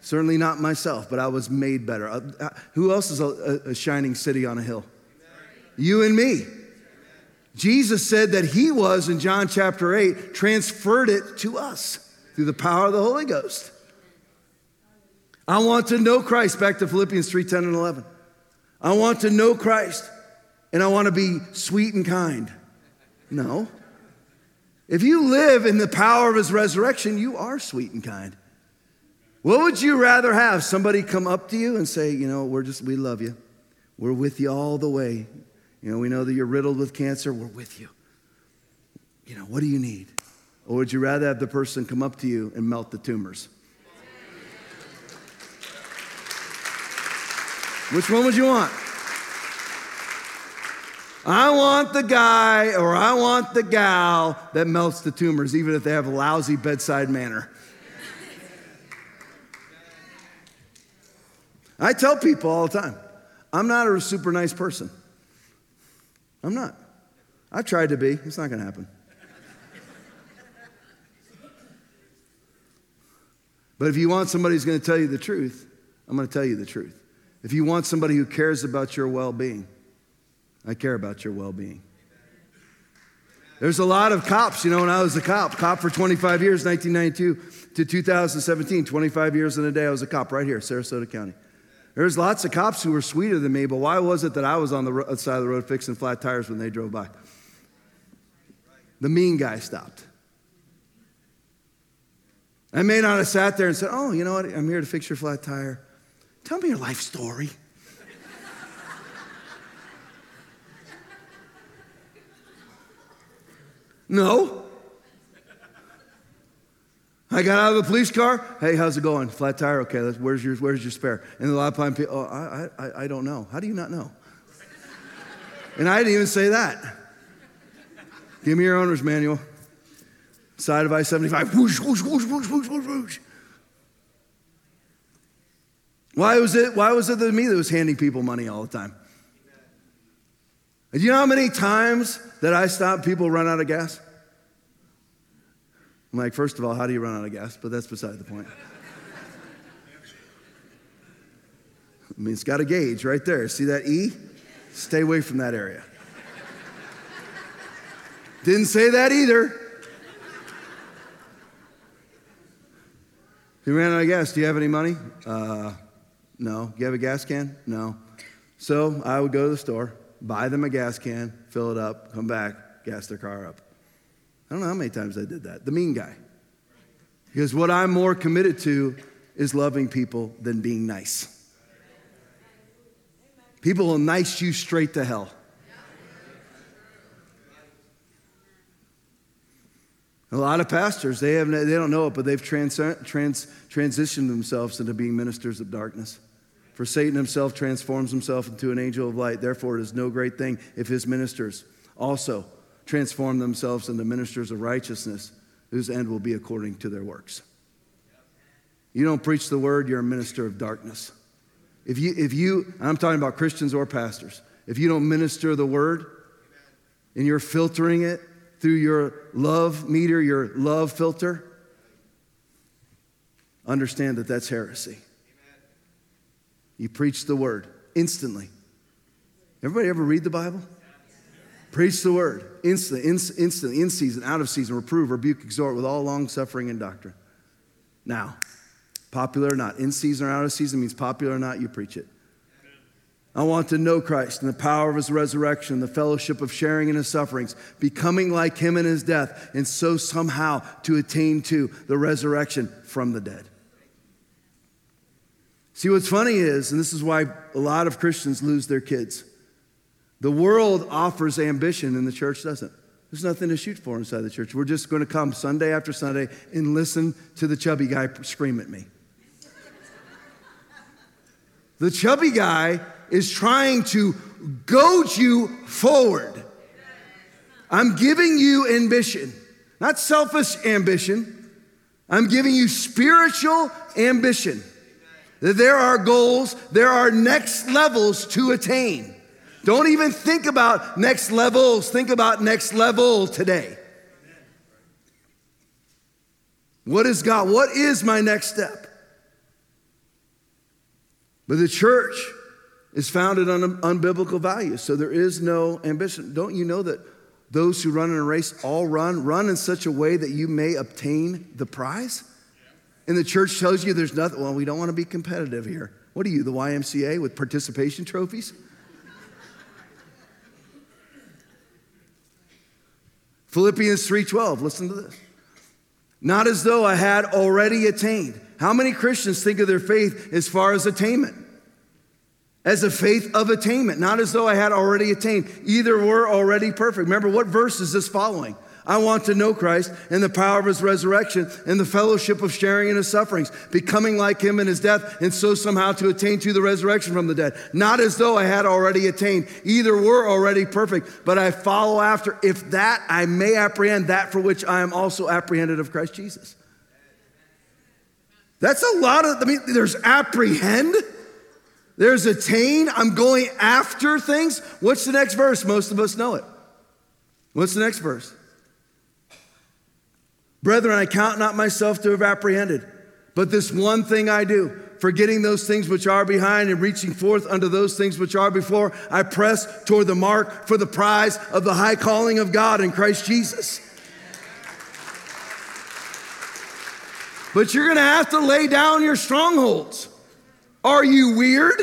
Certainly not myself, but I was made better. Uh, uh, who else is a, a shining city on a hill? You and me. Jesus said that he was, in John chapter 8, transferred it to us through the power of the Holy Ghost. I want to know Christ, back to Philippians 3 10 and 11. I want to know Christ, and I want to be sweet and kind. No. If you live in the power of his resurrection, you are sweet and kind. What would you rather have? Somebody come up to you and say, you know, we're just, we love you. We're with you all the way. You know, we know that you're riddled with cancer. We're with you. You know, what do you need? Or would you rather have the person come up to you and melt the tumors? Which one would you want? I want the guy or I want the gal that melts the tumors, even if they have a lousy bedside manner. I tell people all the time, I'm not a super nice person. I'm not. I've tried to be, it's not going to happen. But if you want somebody who's going to tell you the truth, I'm going to tell you the truth. If you want somebody who cares about your well being, I care about your well being. There's a lot of cops, you know, when I was a cop, cop for 25 years, 1992 to 2017, 25 years in a day, I was a cop right here, Sarasota County. There's lots of cops who were sweeter than me, but why was it that I was on the side of the road fixing flat tires when they drove by? The mean guy stopped. I may not have sat there and said, Oh, you know what? I'm here to fix your flat tire. Tell me your life story. No. I got out of the police car. Hey, how's it going? Flat tire. Okay, where's your where's your spare? And a lot of times, people, oh, I, I I don't know. How do you not know? and I didn't even say that. Give me your owner's manual. Side of I 75. Whoosh, whoosh, whoosh, whoosh, whoosh, whoosh, whoosh. Why was it, why was it that me that was handing people money all the time? And you know how many times that I stopped people run out of gas? I'm like, first of all, how do you run out of gas? But that's beside the point. I mean, it's got a gauge right there. See that E? Stay away from that area. Didn't say that either. He ran out of gas. Do you have any money? Uh, no. Do you have a gas can? No. So I would go to the store, buy them a gas can, fill it up, come back, gas their car up. I don't know how many times I did that. The mean guy. Because what I'm more committed to is loving people than being nice. People will nice you straight to hell. A lot of pastors, they, have, they don't know it, but they've trans, trans, transitioned themselves into being ministers of darkness. For Satan himself transforms himself into an angel of light. Therefore, it is no great thing if his ministers also transform themselves into ministers of righteousness, whose end will be according to their works. You don't preach the word, you're a minister of darkness. If you, if you I'm talking about Christians or pastors, if you don't minister the word and you're filtering it through your love meter, your love filter, understand that that's heresy. You preach the word instantly. Everybody ever read the Bible? Preach the word instantly, instantly, in season, out of season, reprove, rebuke, exhort with all long suffering and doctrine. Now, popular or not, in season or out of season means popular or not, you preach it. I want to know Christ and the power of his resurrection, the fellowship of sharing in his sufferings, becoming like him in his death, and so somehow to attain to the resurrection from the dead. See, what's funny is, and this is why a lot of Christians lose their kids, the world offers ambition and the church doesn't. There's nothing to shoot for inside the church. We're just going to come Sunday after Sunday and listen to the chubby guy scream at me. The chubby guy is trying to goad you forward. I'm giving you ambition, not selfish ambition. I'm giving you spiritual ambition. There are goals, there are next levels to attain. Don't even think about next levels, think about next level today. What is God? What is my next step? But the church is founded on unbiblical values. So there is no ambition. Don't you know that those who run in a race all run, run in such a way that you may obtain the prize? And the church tells you there's nothing, well, we don't want to be competitive here. What are you, the YMCA with participation trophies? Philippians 3:12, listen to this. Not as though I had already attained. How many Christians think of their faith as far as attainment? as a faith of attainment, not as though I had already attained. Either were already perfect. Remember, what verse is this following? I want to know Christ and the power of his resurrection and the fellowship of sharing in his sufferings, becoming like him in his death, and so somehow to attain to the resurrection from the dead. Not as though I had already attained. Either were already perfect, but I follow after, if that I may apprehend that for which I am also apprehended of Christ Jesus. That's a lot of, I mean, there's apprehend. There's attain. I'm going after things. What's the next verse? Most of us know it. What's the next verse? Brethren, I count not myself to have apprehended, but this one thing I do, forgetting those things which are behind and reaching forth unto those things which are before, I press toward the mark for the prize of the high calling of God in Christ Jesus. But you're gonna have to lay down your strongholds. Are you weird?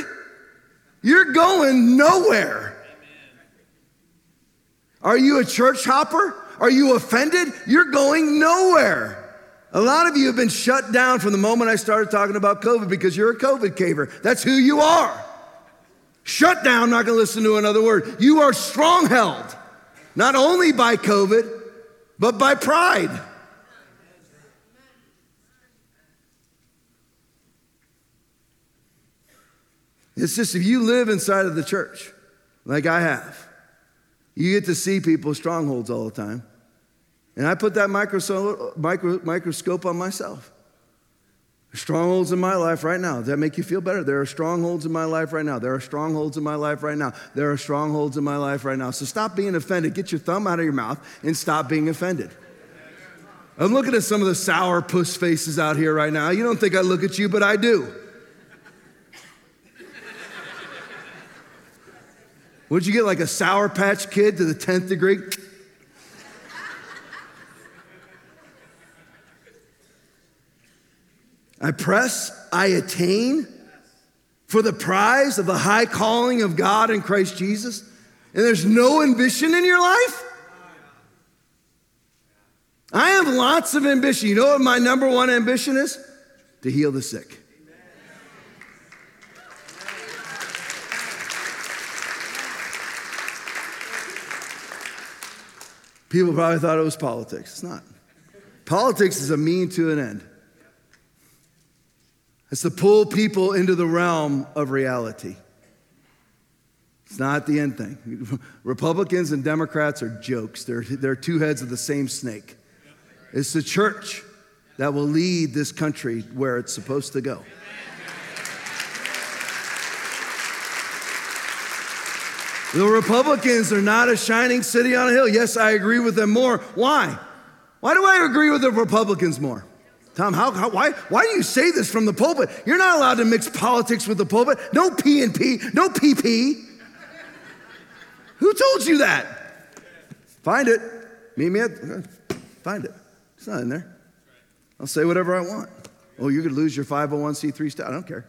You're going nowhere. Are you a church hopper? Are you offended? You're going nowhere. A lot of you have been shut down from the moment I started talking about COVID because you're a COVID caver. That's who you are. Shut down, not gonna listen to another word. You are strong held, not only by COVID, but by pride. It's just if you live inside of the church, like I have, you get to see people's strongholds all the time. And I put that microscope, micro, microscope on myself. Strongholds in my life right now. Does that make you feel better? There are strongholds in my life right now. There are strongholds in my life right now. There are strongholds in my life right now. So stop being offended. Get your thumb out of your mouth and stop being offended. I'm looking at some of the sour puss faces out here right now. You don't think I look at you, but I do. Would you get like a Sour Patch kid to the 10th degree? I press, I attain for the prize of the high calling of God in Christ Jesus. And there's no ambition in your life? I have lots of ambition. You know what my number one ambition is? To heal the sick. People probably thought it was politics. It's not. Politics is a mean to an end. It's to pull people into the realm of reality. It's not the end thing. Republicans and Democrats are jokes, they're, they're two heads of the same snake. It's the church that will lead this country where it's supposed to go. The Republicans are not a shining city on a hill. Yes, I agree with them more. Why? Why do I agree with the Republicans more? Tom, how, how, why, why do you say this from the pulpit? You're not allowed to mix politics with the pulpit. No P and P, no PP. Who told you that? Find it. Meet me at, find it. It's not in there. I'll say whatever I want. Oh, you're to lose your 501c3 status. I don't care.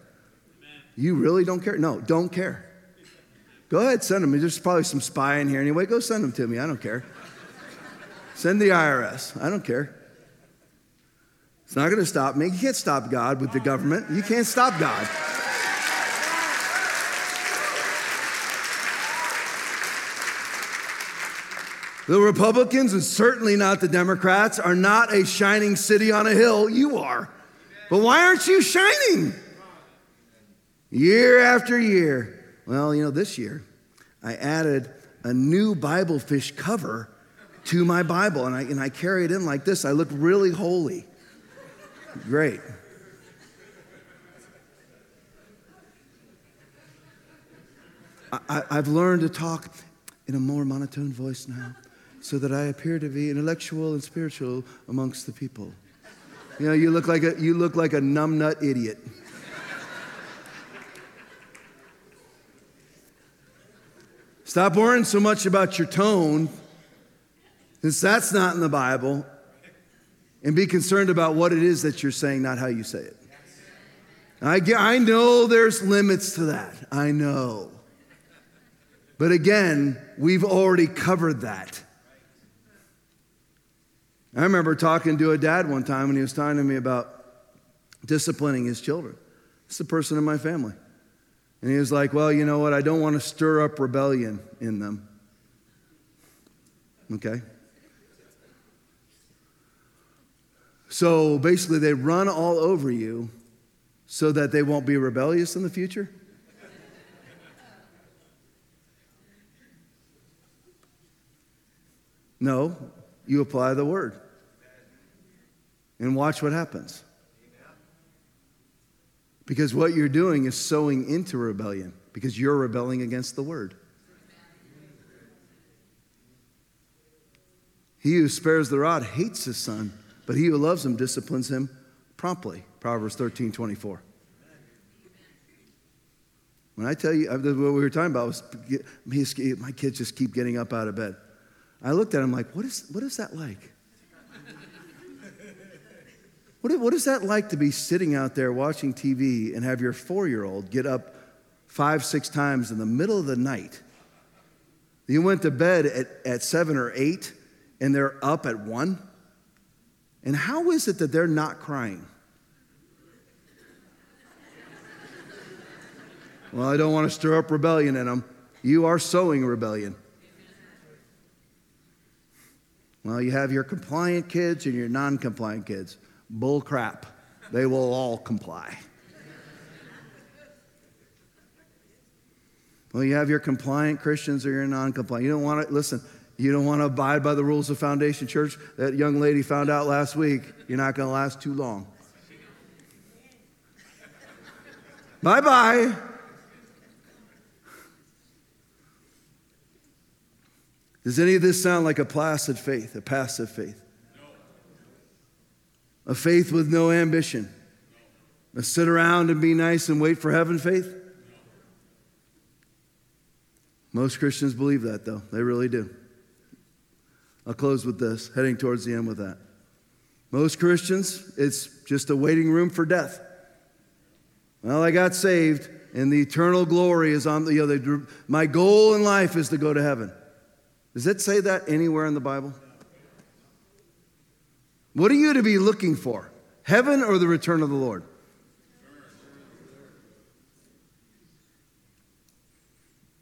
You really don't care? No, don't care. Go ahead, send them. There's probably some spy in here anyway. Go send them to me. I don't care. Send the IRS. I don't care. It's not going to stop me. You can't stop God with the government. You can't stop God. The Republicans, and certainly not the Democrats, are not a shining city on a hill. You are. But why aren't you shining? Year after year. Well, you know, this year I added a new Bible fish cover to my Bible, and I, and I carry it in like this. I look really holy. Great. I, have learned to talk in a more monotone voice now so that I appear to be intellectual and spiritual amongst the people. You know, you look like a, you look like a numbnut idiot. Stop worrying so much about your tone, since that's not in the Bible, and be concerned about what it is that you're saying, not how you say it. I, get, I know there's limits to that. I know. But again, we've already covered that. I remember talking to a dad one time when he was talking to me about disciplining his children. It's the person in my family. And he was like, Well, you know what? I don't want to stir up rebellion in them. Okay? So basically, they run all over you so that they won't be rebellious in the future? No, you apply the word and watch what happens. Because what you're doing is sowing into rebellion because you're rebelling against the word. He who spares the rod hates his son, but he who loves him disciplines him promptly. Proverbs 13 24. When I tell you, what we were talking about was my kids just keep getting up out of bed. I looked at him like, what is, what is that like? What, what is that like to be sitting out there watching TV and have your four year old get up five, six times in the middle of the night? You went to bed at, at seven or eight and they're up at one? And how is it that they're not crying? Well, I don't want to stir up rebellion in them. You are sowing rebellion. Well, you have your compliant kids and your non compliant kids. Bull crap. They will all comply. Well, you have your compliant Christians or your non compliant. You don't want to, listen, you don't want to abide by the rules of Foundation Church. That young lady found out last week. You're not going to last too long. bye bye. Does any of this sound like a placid faith, a passive faith? A faith with no ambition? A sit around and be nice and wait for heaven faith? Most Christians believe that, though. They really do. I'll close with this, heading towards the end with that. Most Christians, it's just a waiting room for death. Well, I got saved, and the eternal glory is on the, you know, my goal in life is to go to heaven. Does it say that anywhere in the Bible? What are you to be looking for? Heaven or the return of the Lord?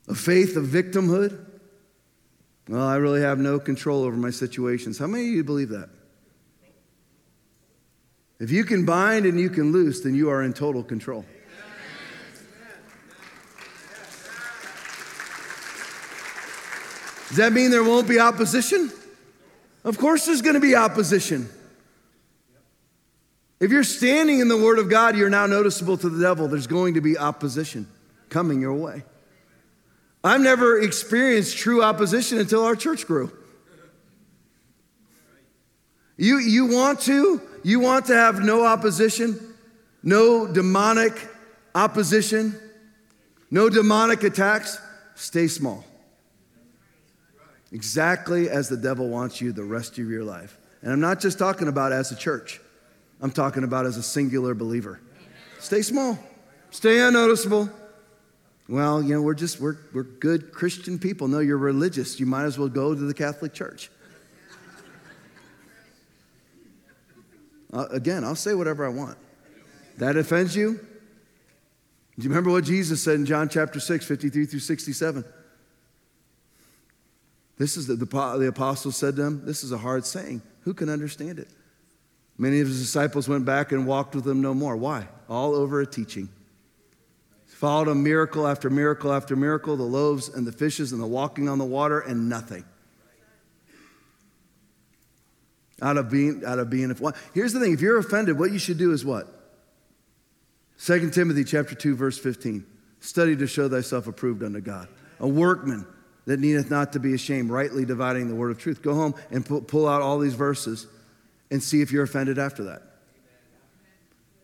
A faith of victimhood? Well, I really have no control over my situations. How many of you believe that? If you can bind and you can loose, then you are in total control. Does that mean there won't be opposition? Of course, there's going to be opposition. If you're standing in the Word of God, you're now noticeable to the devil. There's going to be opposition coming your way. I've never experienced true opposition until our church grew. You, you want to? You want to have no opposition, no demonic opposition, no demonic attacks? Stay small exactly as the devil wants you the rest of your life. And I'm not just talking about as a church, I'm talking about as a singular believer. Stay small, stay unnoticeable. Well, you know, we're just, we're, we're good Christian people. No, you're religious. You might as well go to the Catholic Church. Uh, again, I'll say whatever I want. That offends you? Do you remember what Jesus said in John chapter 6, 53 through 67? This is the, the, the apostles said to him, This is a hard saying. Who can understand it? Many of his disciples went back and walked with him no more. Why? All over a teaching. Followed him miracle after miracle after miracle, the loaves and the fishes and the walking on the water, and nothing. Out of being, out of being, here's the thing: if you're offended, what you should do is what? 2 Timothy chapter 2, verse 15. Study to show thyself approved unto God, a workman that needeth not to be ashamed, rightly dividing the word of truth. Go home and pull out all these verses and see if you're offended after that.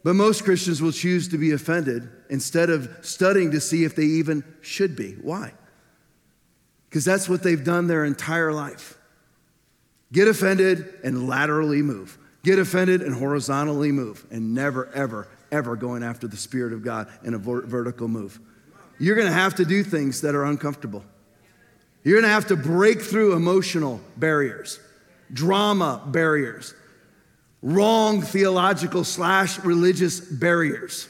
But most Christians will choose to be offended instead of studying to see if they even should be. Why? Because that's what they've done their entire life. Get offended and laterally move. Get offended and horizontally move, and never, ever, ever going after the Spirit of God in a vertical move. You're going to have to do things that are uncomfortable. You're going to have to break through emotional barriers, drama barriers, wrong theological slash religious barriers.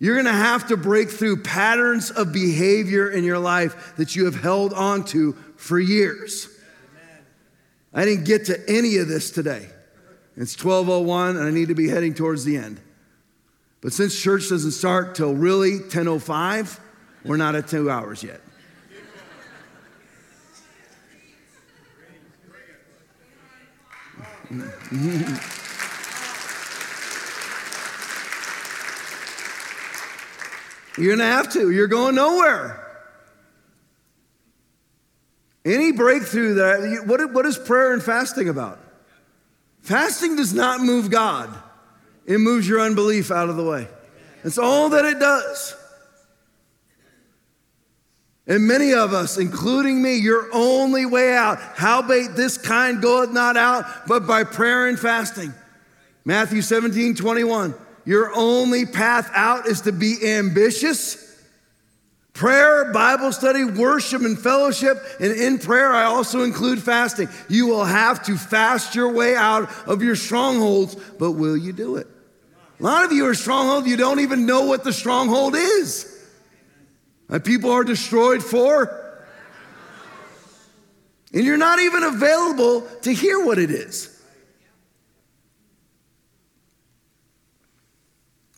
You're gonna have to break through patterns of behavior in your life that you have held on to for years. I didn't get to any of this today. It's 1201 and I need to be heading towards the end. But since church doesn't start till really 1005, we're not at two hours yet. You're gonna have to. You're going nowhere. Any breakthrough that, what, what is prayer and fasting about? Fasting does not move God, it moves your unbelief out of the way. That's all that it does. And many of us, including me, your only way out, howbeit this kind goeth not out, but by prayer and fasting. Matthew 17, 21. Your only path out is to be ambitious. Prayer, Bible study, worship, and fellowship. And in prayer, I also include fasting. You will have to fast your way out of your strongholds, but will you do it? A lot of you are stronghold, you don't even know what the stronghold is. That people are destroyed for. And you're not even available to hear what it is.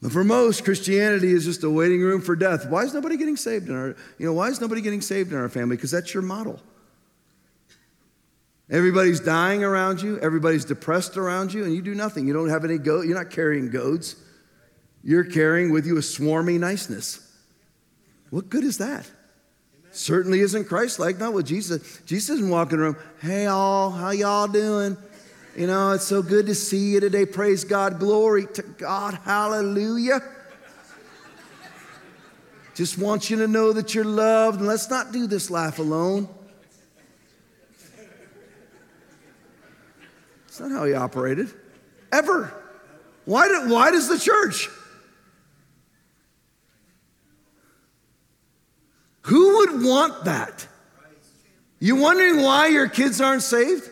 But for most, Christianity is just a waiting room for death. Why is nobody getting saved in our, you know, why is nobody getting saved in our family? Because that's your model. Everybody's dying around you, everybody's depressed around you, and you do nothing. You don't have any goat, you're not carrying goads. You're carrying with you a swarmy niceness. What good is that? Certainly isn't Christ like, not with Jesus. Jesus isn't walking around, hey all, how y'all doing? You know, it's so good to see you today. Praise God. Glory to God. Hallelujah. Just want you to know that you're loved. And let's not do this life alone. It's not how he operated, ever. Why, do, why does the church? Who would want that? You wondering why your kids aren't saved?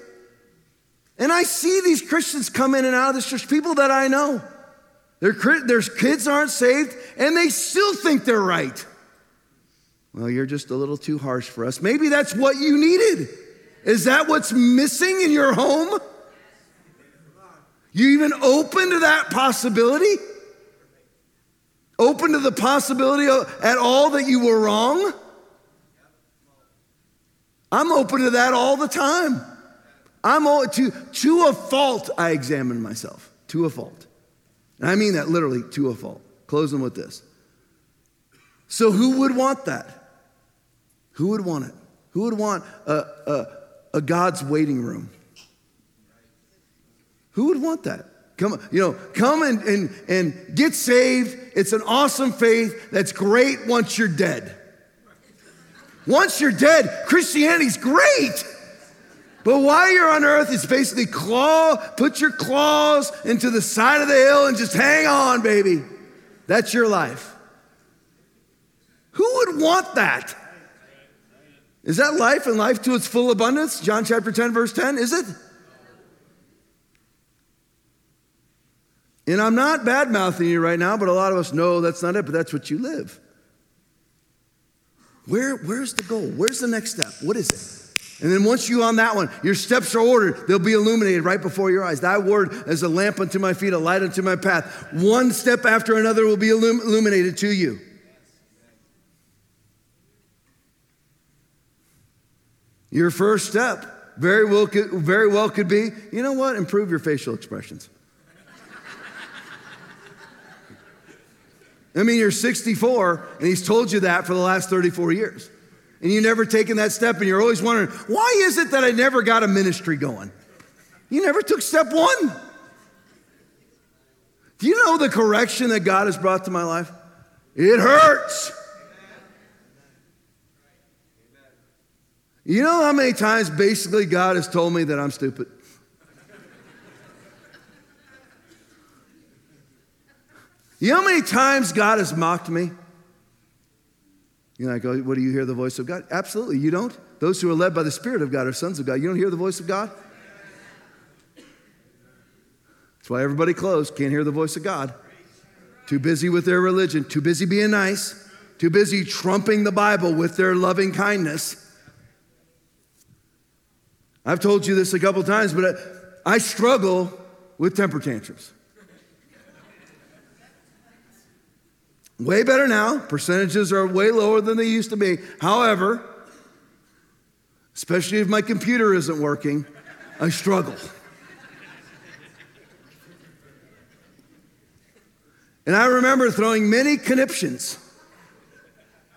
And I see these Christians come in and out of this church, people that I know. Their, their kids aren't saved, and they still think they're right. Well, you're just a little too harsh for us. Maybe that's what you needed. Is that what's missing in your home? You even open to that possibility? Open to the possibility at all that you were wrong? I'm open to that all the time. I'm all, to, to a fault, I examine myself. To a fault. And I mean that literally, to a fault. Closing with this. So, who would want that? Who would want it? Who would want a, a, a God's waiting room? Who would want that? Come, you know, come and, and, and get saved. It's an awesome faith that's great once you're dead. Once you're dead, Christianity's great. But while you're on earth, it's basically claw, put your claws into the side of the hill and just hang on, baby. That's your life. Who would want that? Is that life and life to its full abundance? John chapter 10, verse 10, is it? And I'm not bad mouthing you right now, but a lot of us know that's not it, but that's what you live. Where, where's the goal? Where's the next step? What is it? And then once you on that one, your steps are ordered. They'll be illuminated right before your eyes. That word is a lamp unto my feet, a light unto my path. One step after another will be illum- illuminated to you. Your first step very well, could, very well could be, you know what? Improve your facial expressions. I mean, you're 64, and he's told you that for the last 34 years and you've never taken that step and you're always wondering, why is it that I never got a ministry going? You never took step one. Do you know the correction that God has brought to my life? It hurts. You know how many times basically God has told me that I'm stupid? You know how many times God has mocked me? You're like, oh, what do you hear the voice of God? Absolutely, you don't. Those who are led by the Spirit of God are sons of God. You don't hear the voice of God? That's why everybody closed, can't hear the voice of God. too busy with their religion, too busy being nice, too busy trumping the Bible with their loving kindness. I've told you this a couple times, but I struggle with temper tantrums. Way better now. Percentages are way lower than they used to be. However, especially if my computer isn't working, I struggle. And I remember throwing many conniptions.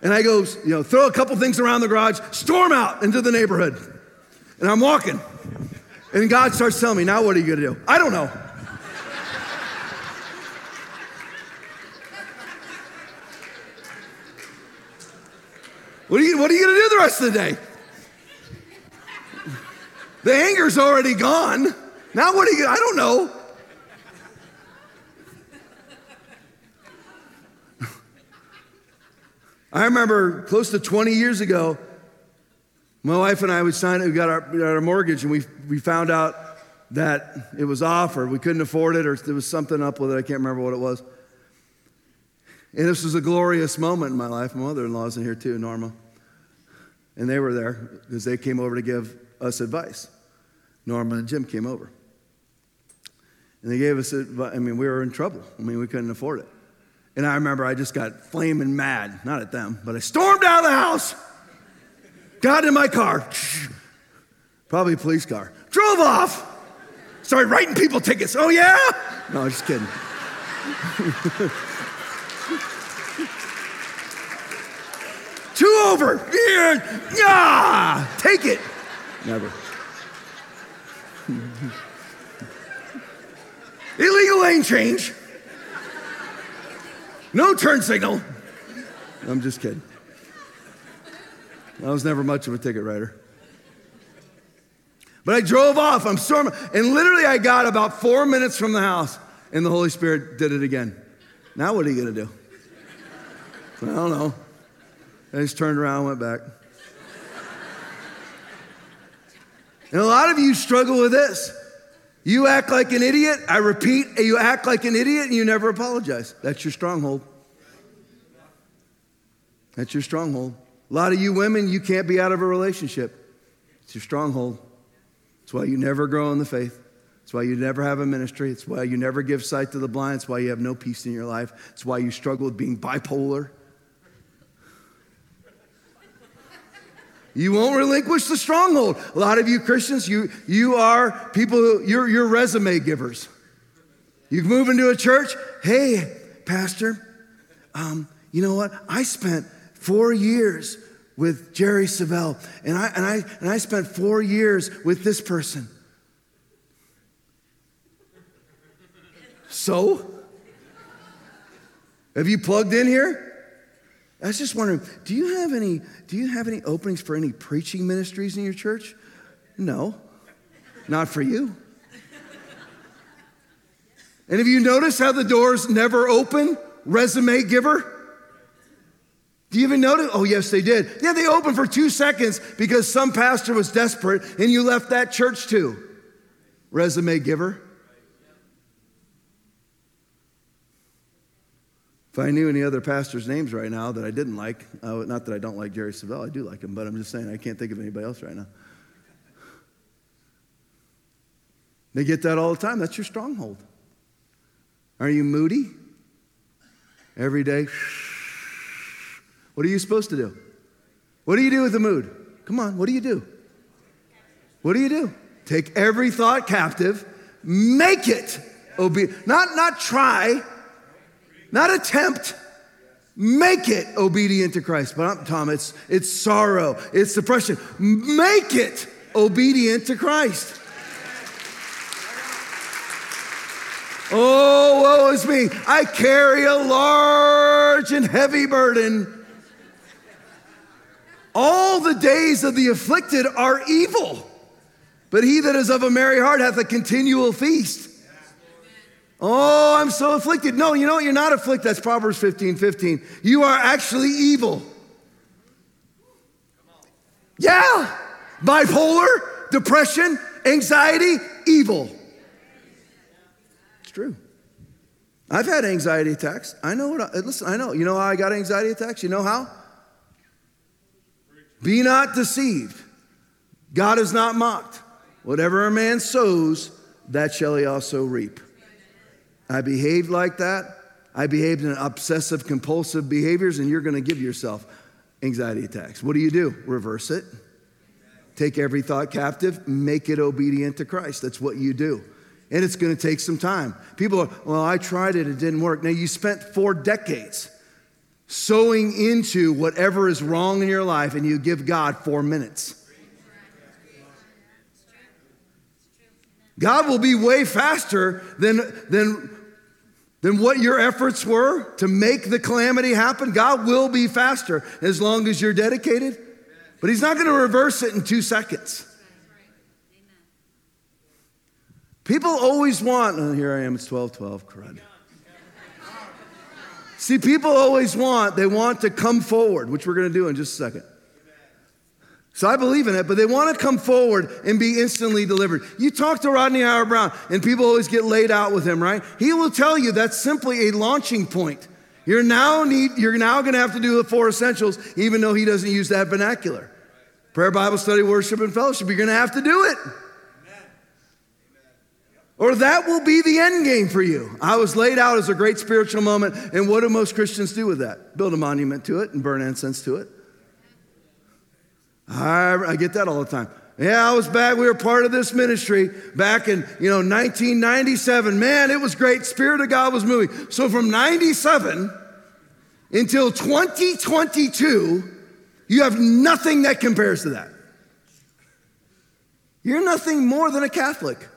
And I go, you know, throw a couple things around the garage, storm out into the neighborhood. And I'm walking. And God starts telling me, now what are you going to do? I don't know. What are you, what are you going to do the rest of the day? The anger's already gone. Now what are you, I don't know. I remember close to 20 years ago, my wife and I would sign we got our, we got our mortgage, and we, we found out that it was off or we couldn't afford it or there was something up with it. I can't remember what it was. And this was a glorious moment in my life. My mother in law's in here too, Norma. And they were there because they came over to give us advice. Norma and Jim came over. And they gave us advice. I mean, we were in trouble. I mean, we couldn't afford it. And I remember I just got flaming mad, not at them, but I stormed out of the house, got in my car, probably a police car, drove off, started writing people tickets. Oh, yeah? No, just kidding. over. Yeah, yeah, take it. Never. Illegal lane change. No turn signal. I'm just kidding. I was never much of a ticket writer. But I drove off. I'm storming. And literally, I got about four minutes from the house, and the Holy Spirit did it again. Now, what are you going to do? I don't know. I just turned around and went back. And a lot of you struggle with this. You act like an idiot. I repeat, you act like an idiot and you never apologize. That's your stronghold. That's your stronghold. A lot of you women, you can't be out of a relationship. It's your stronghold. It's why you never grow in the faith. It's why you never have a ministry. It's why you never give sight to the blind. It's why you have no peace in your life. It's why you struggle with being bipolar. You won't relinquish the stronghold. A lot of you Christians, you, you are people who, you're, you're resume givers. You move into a church, hey, Pastor, um, you know what? I spent four years with Jerry Savelle, and I, and, I, and I spent four years with this person. So? Have you plugged in here? I was just wondering, do you have any, do you have any openings for any preaching ministries in your church? No, not for you. And have you noticed how the doors never open? Resume giver? Do you even notice? Oh, yes, they did. Yeah, they opened for two seconds because some pastor was desperate and you left that church too. Resume giver. If I knew any other pastors' names right now that I didn't like, uh, not that I don't like Jerry Savelle, I do like him, but I'm just saying I can't think of anybody else right now. They get that all the time. That's your stronghold. Are you moody? Every day? What are you supposed to do? What do you do with the mood? Come on, what do you do? What do you do? Take every thought captive, make it obedient. Not, not try, not attempt, make it obedient to Christ. But I'm, Tom, it's, it's sorrow, it's depression. Make it obedient to Christ. Oh, woe is me. I carry a large and heavy burden. All the days of the afflicted are evil, but he that is of a merry heart hath a continual feast. Oh, I'm so afflicted. No, you know what? You're not afflicted. That's Proverbs 15 15. You are actually evil. Yeah. Bipolar, depression, anxiety, evil. It's true. I've had anxiety attacks. I know what, I, listen, I know. You know how I got anxiety attacks? You know how? Be not deceived. God is not mocked. Whatever a man sows, that shall he also reap. I behaved like that. I behaved in obsessive compulsive behaviors, and you're going to give yourself anxiety attacks. What do you do? Reverse it. Take every thought captive, make it obedient to Christ. That's what you do. And it's going to take some time. People are, well, I tried it, it didn't work. Now, you spent four decades sowing into whatever is wrong in your life, and you give God four minutes. God will be way faster than, than, than what your efforts were to make the calamity happen. God will be faster as long as you're dedicated. But He's not going to reverse it in two seconds. People always want, oh, here I am, it's 12 12, crud. See, people always want, they want to come forward, which we're going to do in just a second. So I believe in it, but they want to come forward and be instantly delivered. You talk to Rodney Howard-Browne, and people always get laid out with him, right? He will tell you that's simply a launching point. You're now need, you're now going to have to do the four essentials, even though he doesn't use that vernacular. Prayer, Bible study, worship, and fellowship. You're going to have to do it. Or that will be the end game for you. I was laid out as a great spiritual moment, and what do most Christians do with that? Build a monument to it and burn incense to it. I, I get that all the time. Yeah, I was back. We were part of this ministry back in, you know, 1997. Man, it was great. Spirit of God was moving. So from 97 until 2022, you have nothing that compares to that. You're nothing more than a Catholic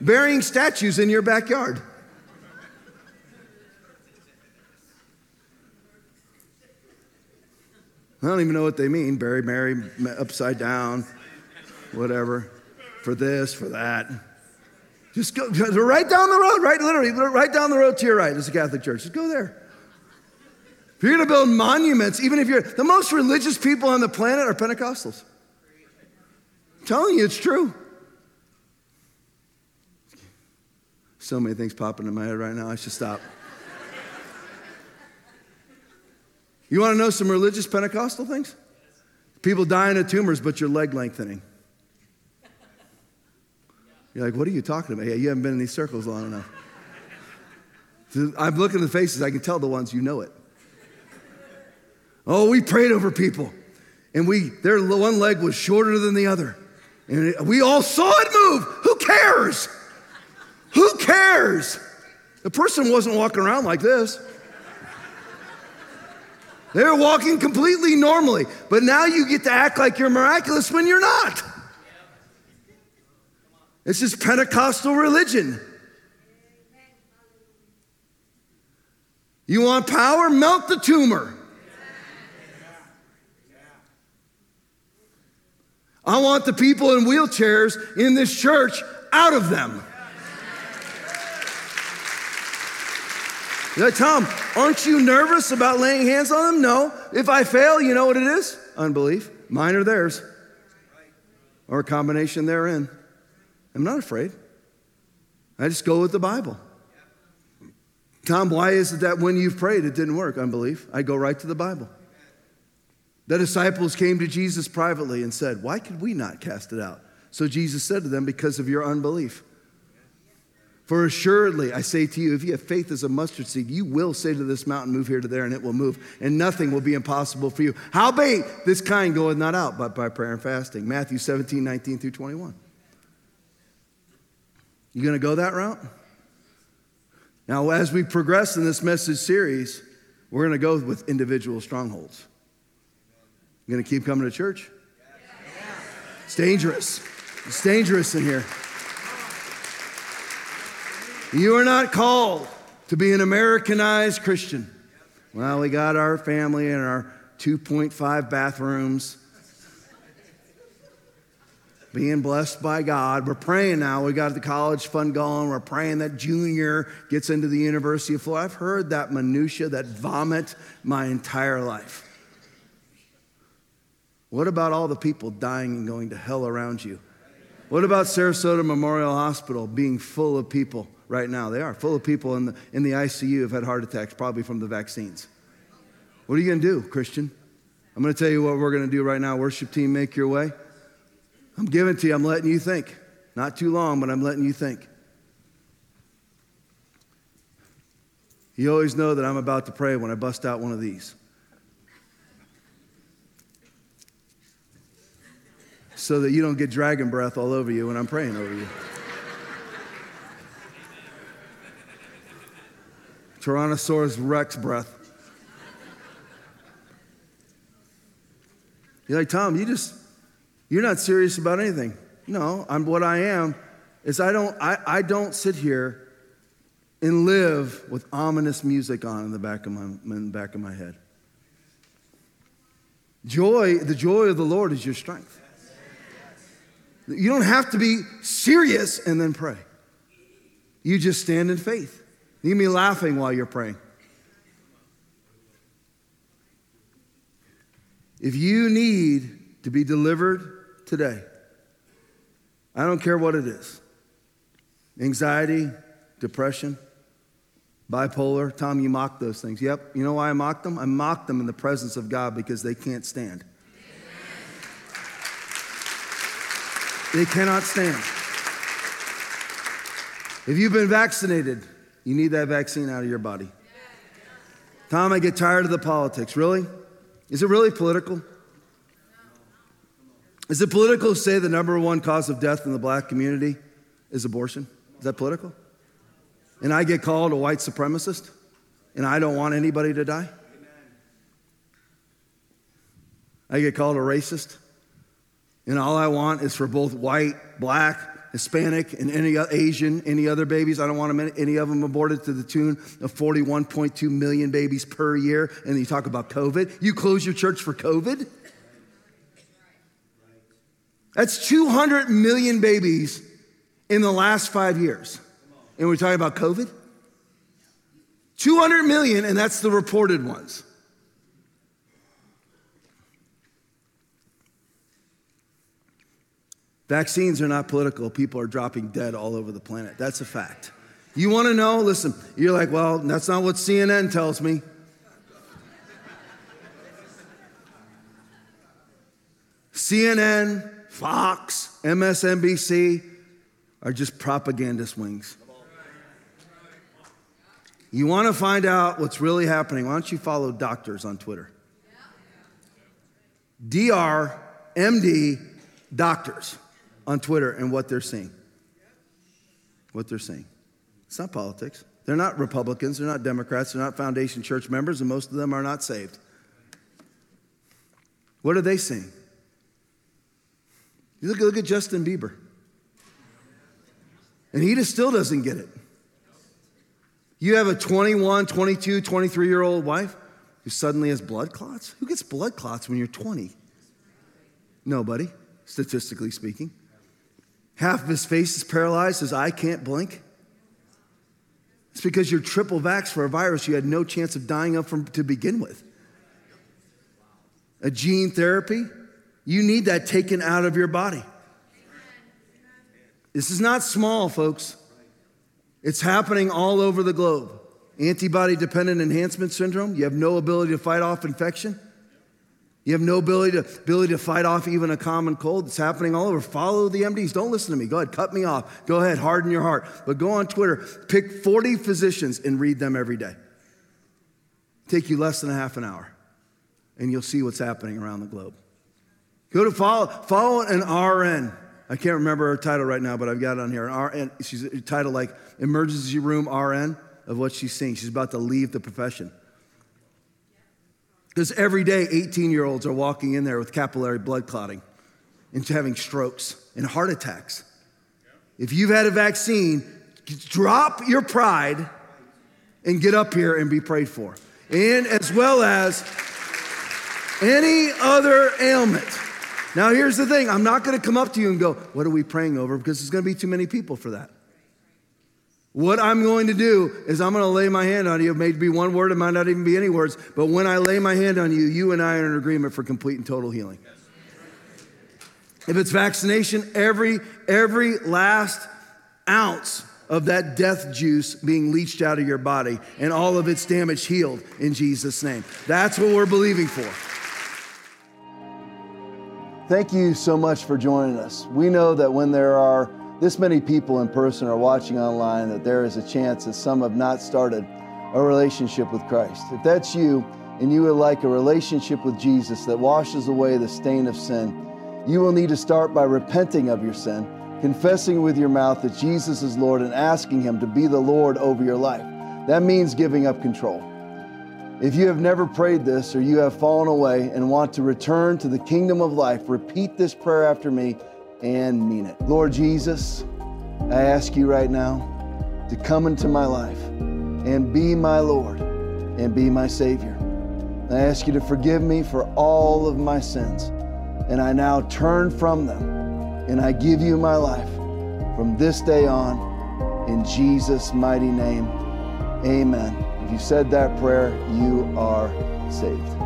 burying statues in your backyard. I don't even know what they mean. Bury Mary upside down, whatever, for this, for that. Just go right down the road, right, literally, right down the road to your right is a Catholic Church. Just go there. If you're going to build monuments, even if you're the most religious people on the planet are Pentecostals. I'm telling you, it's true. So many things popping in my head right now, I should stop. You want to know some religious Pentecostal things? People dying of tumors, but your leg lengthening. You're like, what are you talking about? Yeah, you haven't been in these circles long enough. I'm looking at the faces, I can tell the ones you know it. Oh, we prayed over people, and we their one leg was shorter than the other. And we all saw it move. Who cares? Who cares? The person wasn't walking around like this. They were walking completely normally, but now you get to act like you're miraculous when you're not. This is Pentecostal religion. You want power? Melt the tumor. I want the people in wheelchairs in this church out of them. You're like, Tom, aren't you nervous about laying hands on them? No. If I fail, you know what it is? Unbelief. Mine or theirs. Or a combination therein. I'm not afraid. I just go with the Bible. Tom, why is it that when you've prayed it didn't work? Unbelief. I go right to the Bible. The disciples came to Jesus privately and said, Why could we not cast it out? So Jesus said to them, Because of your unbelief. For assuredly, I say to you, if you have faith as a mustard seed, you will say to this mountain, Move here to there, and it will move, and nothing will be impossible for you. Howbeit, this kind goeth not out but by prayer and fasting. Matthew 17, 19 through 21. You gonna go that route? Now, as we progress in this message series, we're gonna go with individual strongholds. You gonna keep coming to church? It's dangerous. It's dangerous in here. You are not called to be an Americanized Christian. Well, we got our family and our 2.5 bathrooms. Being blessed by God. We're praying now. We got the college fund going. We're praying that junior gets into the University of Florida. I've heard that minutia, that vomit my entire life. What about all the people dying and going to hell around you? What about Sarasota Memorial Hospital being full of people right now? They are full of people in the, in the ICU have had heart attacks, probably from the vaccines. What are you going to do, Christian? I'm going to tell you what we're going to do right now. Worship team, make your way. I'm giving to you, I'm letting you think. Not too long, but I'm letting you think. You always know that I'm about to pray when I bust out one of these. So that you don't get dragon breath all over you when I'm praying over you. Tyrannosaurus Rex breath. You're like, Tom, you just, you're not serious about anything. No, I'm what I am is I don't, I, I don't sit here and live with ominous music on in the back of my, in the back of my head. Joy, the joy of the Lord is your strength. You don't have to be serious and then pray. You just stand in faith. You be laughing while you're praying. If you need to be delivered today, I don't care what it is anxiety, depression, bipolar. Tom, you mock those things. Yep. You know why I mock them? I mock them in the presence of God because they can't stand. They cannot stand. If you've been vaccinated, you need that vaccine out of your body. Tom, I get tired of the politics. Really? Is it really political? Is it political to say the number one cause of death in the black community is abortion? Is that political? And I get called a white supremacist and I don't want anybody to die? I get called a racist and all I want is for both white, black, Hispanic, and any uh, Asian, any other babies. I don't want them, any of them aborted to the tune of 41.2 million babies per year. And you talk about COVID. You close your church for COVID? That's 200 million babies in the last five years. And we're talking about COVID? 200 million, and that's the reported ones. Vaccines are not political. People are dropping dead all over the planet. That's a fact. You want to know? Listen, you're like, well, that's not what CNN tells me. CNN, Fox, MSNBC are just propagandist wings. You want to find out what's really happening? Why don't you follow doctors on Twitter? DR, MD, doctors on Twitter and what they're seeing. What they're seeing. It's not politics. They're not Republicans, they're not Democrats, they're not Foundation Church members, and most of them are not saved. What are they seeing? You look, look at Justin Bieber. And he just still doesn't get it. You have a 21, 22, 23 year old wife who suddenly has blood clots? Who gets blood clots when you're 20? Nobody, statistically speaking. Half of his face is paralyzed, his eye can't blink. It's because you're triple vax for a virus you had no chance of dying of from, to begin with. A gene therapy, you need that taken out of your body. This is not small, folks. It's happening all over the globe. Antibody dependent enhancement syndrome, you have no ability to fight off infection. You have no ability to, ability to fight off even a common cold. It's happening all over. Follow the MDs. Don't listen to me. Go ahead, cut me off. Go ahead, harden your heart. But go on Twitter, pick 40 physicians and read them every day. Take you less than a half an hour, and you'll see what's happening around the globe. Go to follow, follow an RN. I can't remember her title right now, but I've got it on here. An RN, she's a title like Emergency Room RN of what she's seeing. She's about to leave the profession. Because every day, 18 year olds are walking in there with capillary blood clotting and having strokes and heart attacks. If you've had a vaccine, drop your pride and get up here and be prayed for. And as well as any other ailment. Now, here's the thing I'm not going to come up to you and go, What are we praying over? Because there's going to be too many people for that. What I'm going to do is I'm going to lay my hand on you. It may be one word, it might not even be any words, but when I lay my hand on you, you and I are in agreement for complete and total healing. If it's vaccination, every every last ounce of that death juice being leached out of your body and all of its damage healed in Jesus' name. That's what we're believing for. Thank you so much for joining us. We know that when there are this many people in person are watching online, that there is a chance that some have not started a relationship with Christ. If that's you and you would like a relationship with Jesus that washes away the stain of sin, you will need to start by repenting of your sin, confessing with your mouth that Jesus is Lord, and asking Him to be the Lord over your life. That means giving up control. If you have never prayed this or you have fallen away and want to return to the kingdom of life, repeat this prayer after me and mean it. Lord Jesus, I ask you right now to come into my life and be my Lord and be my Savior. I ask you to forgive me for all of my sins, and I now turn from them and I give you my life from this day on. In Jesus' mighty name, amen. If you said that prayer, you are saved.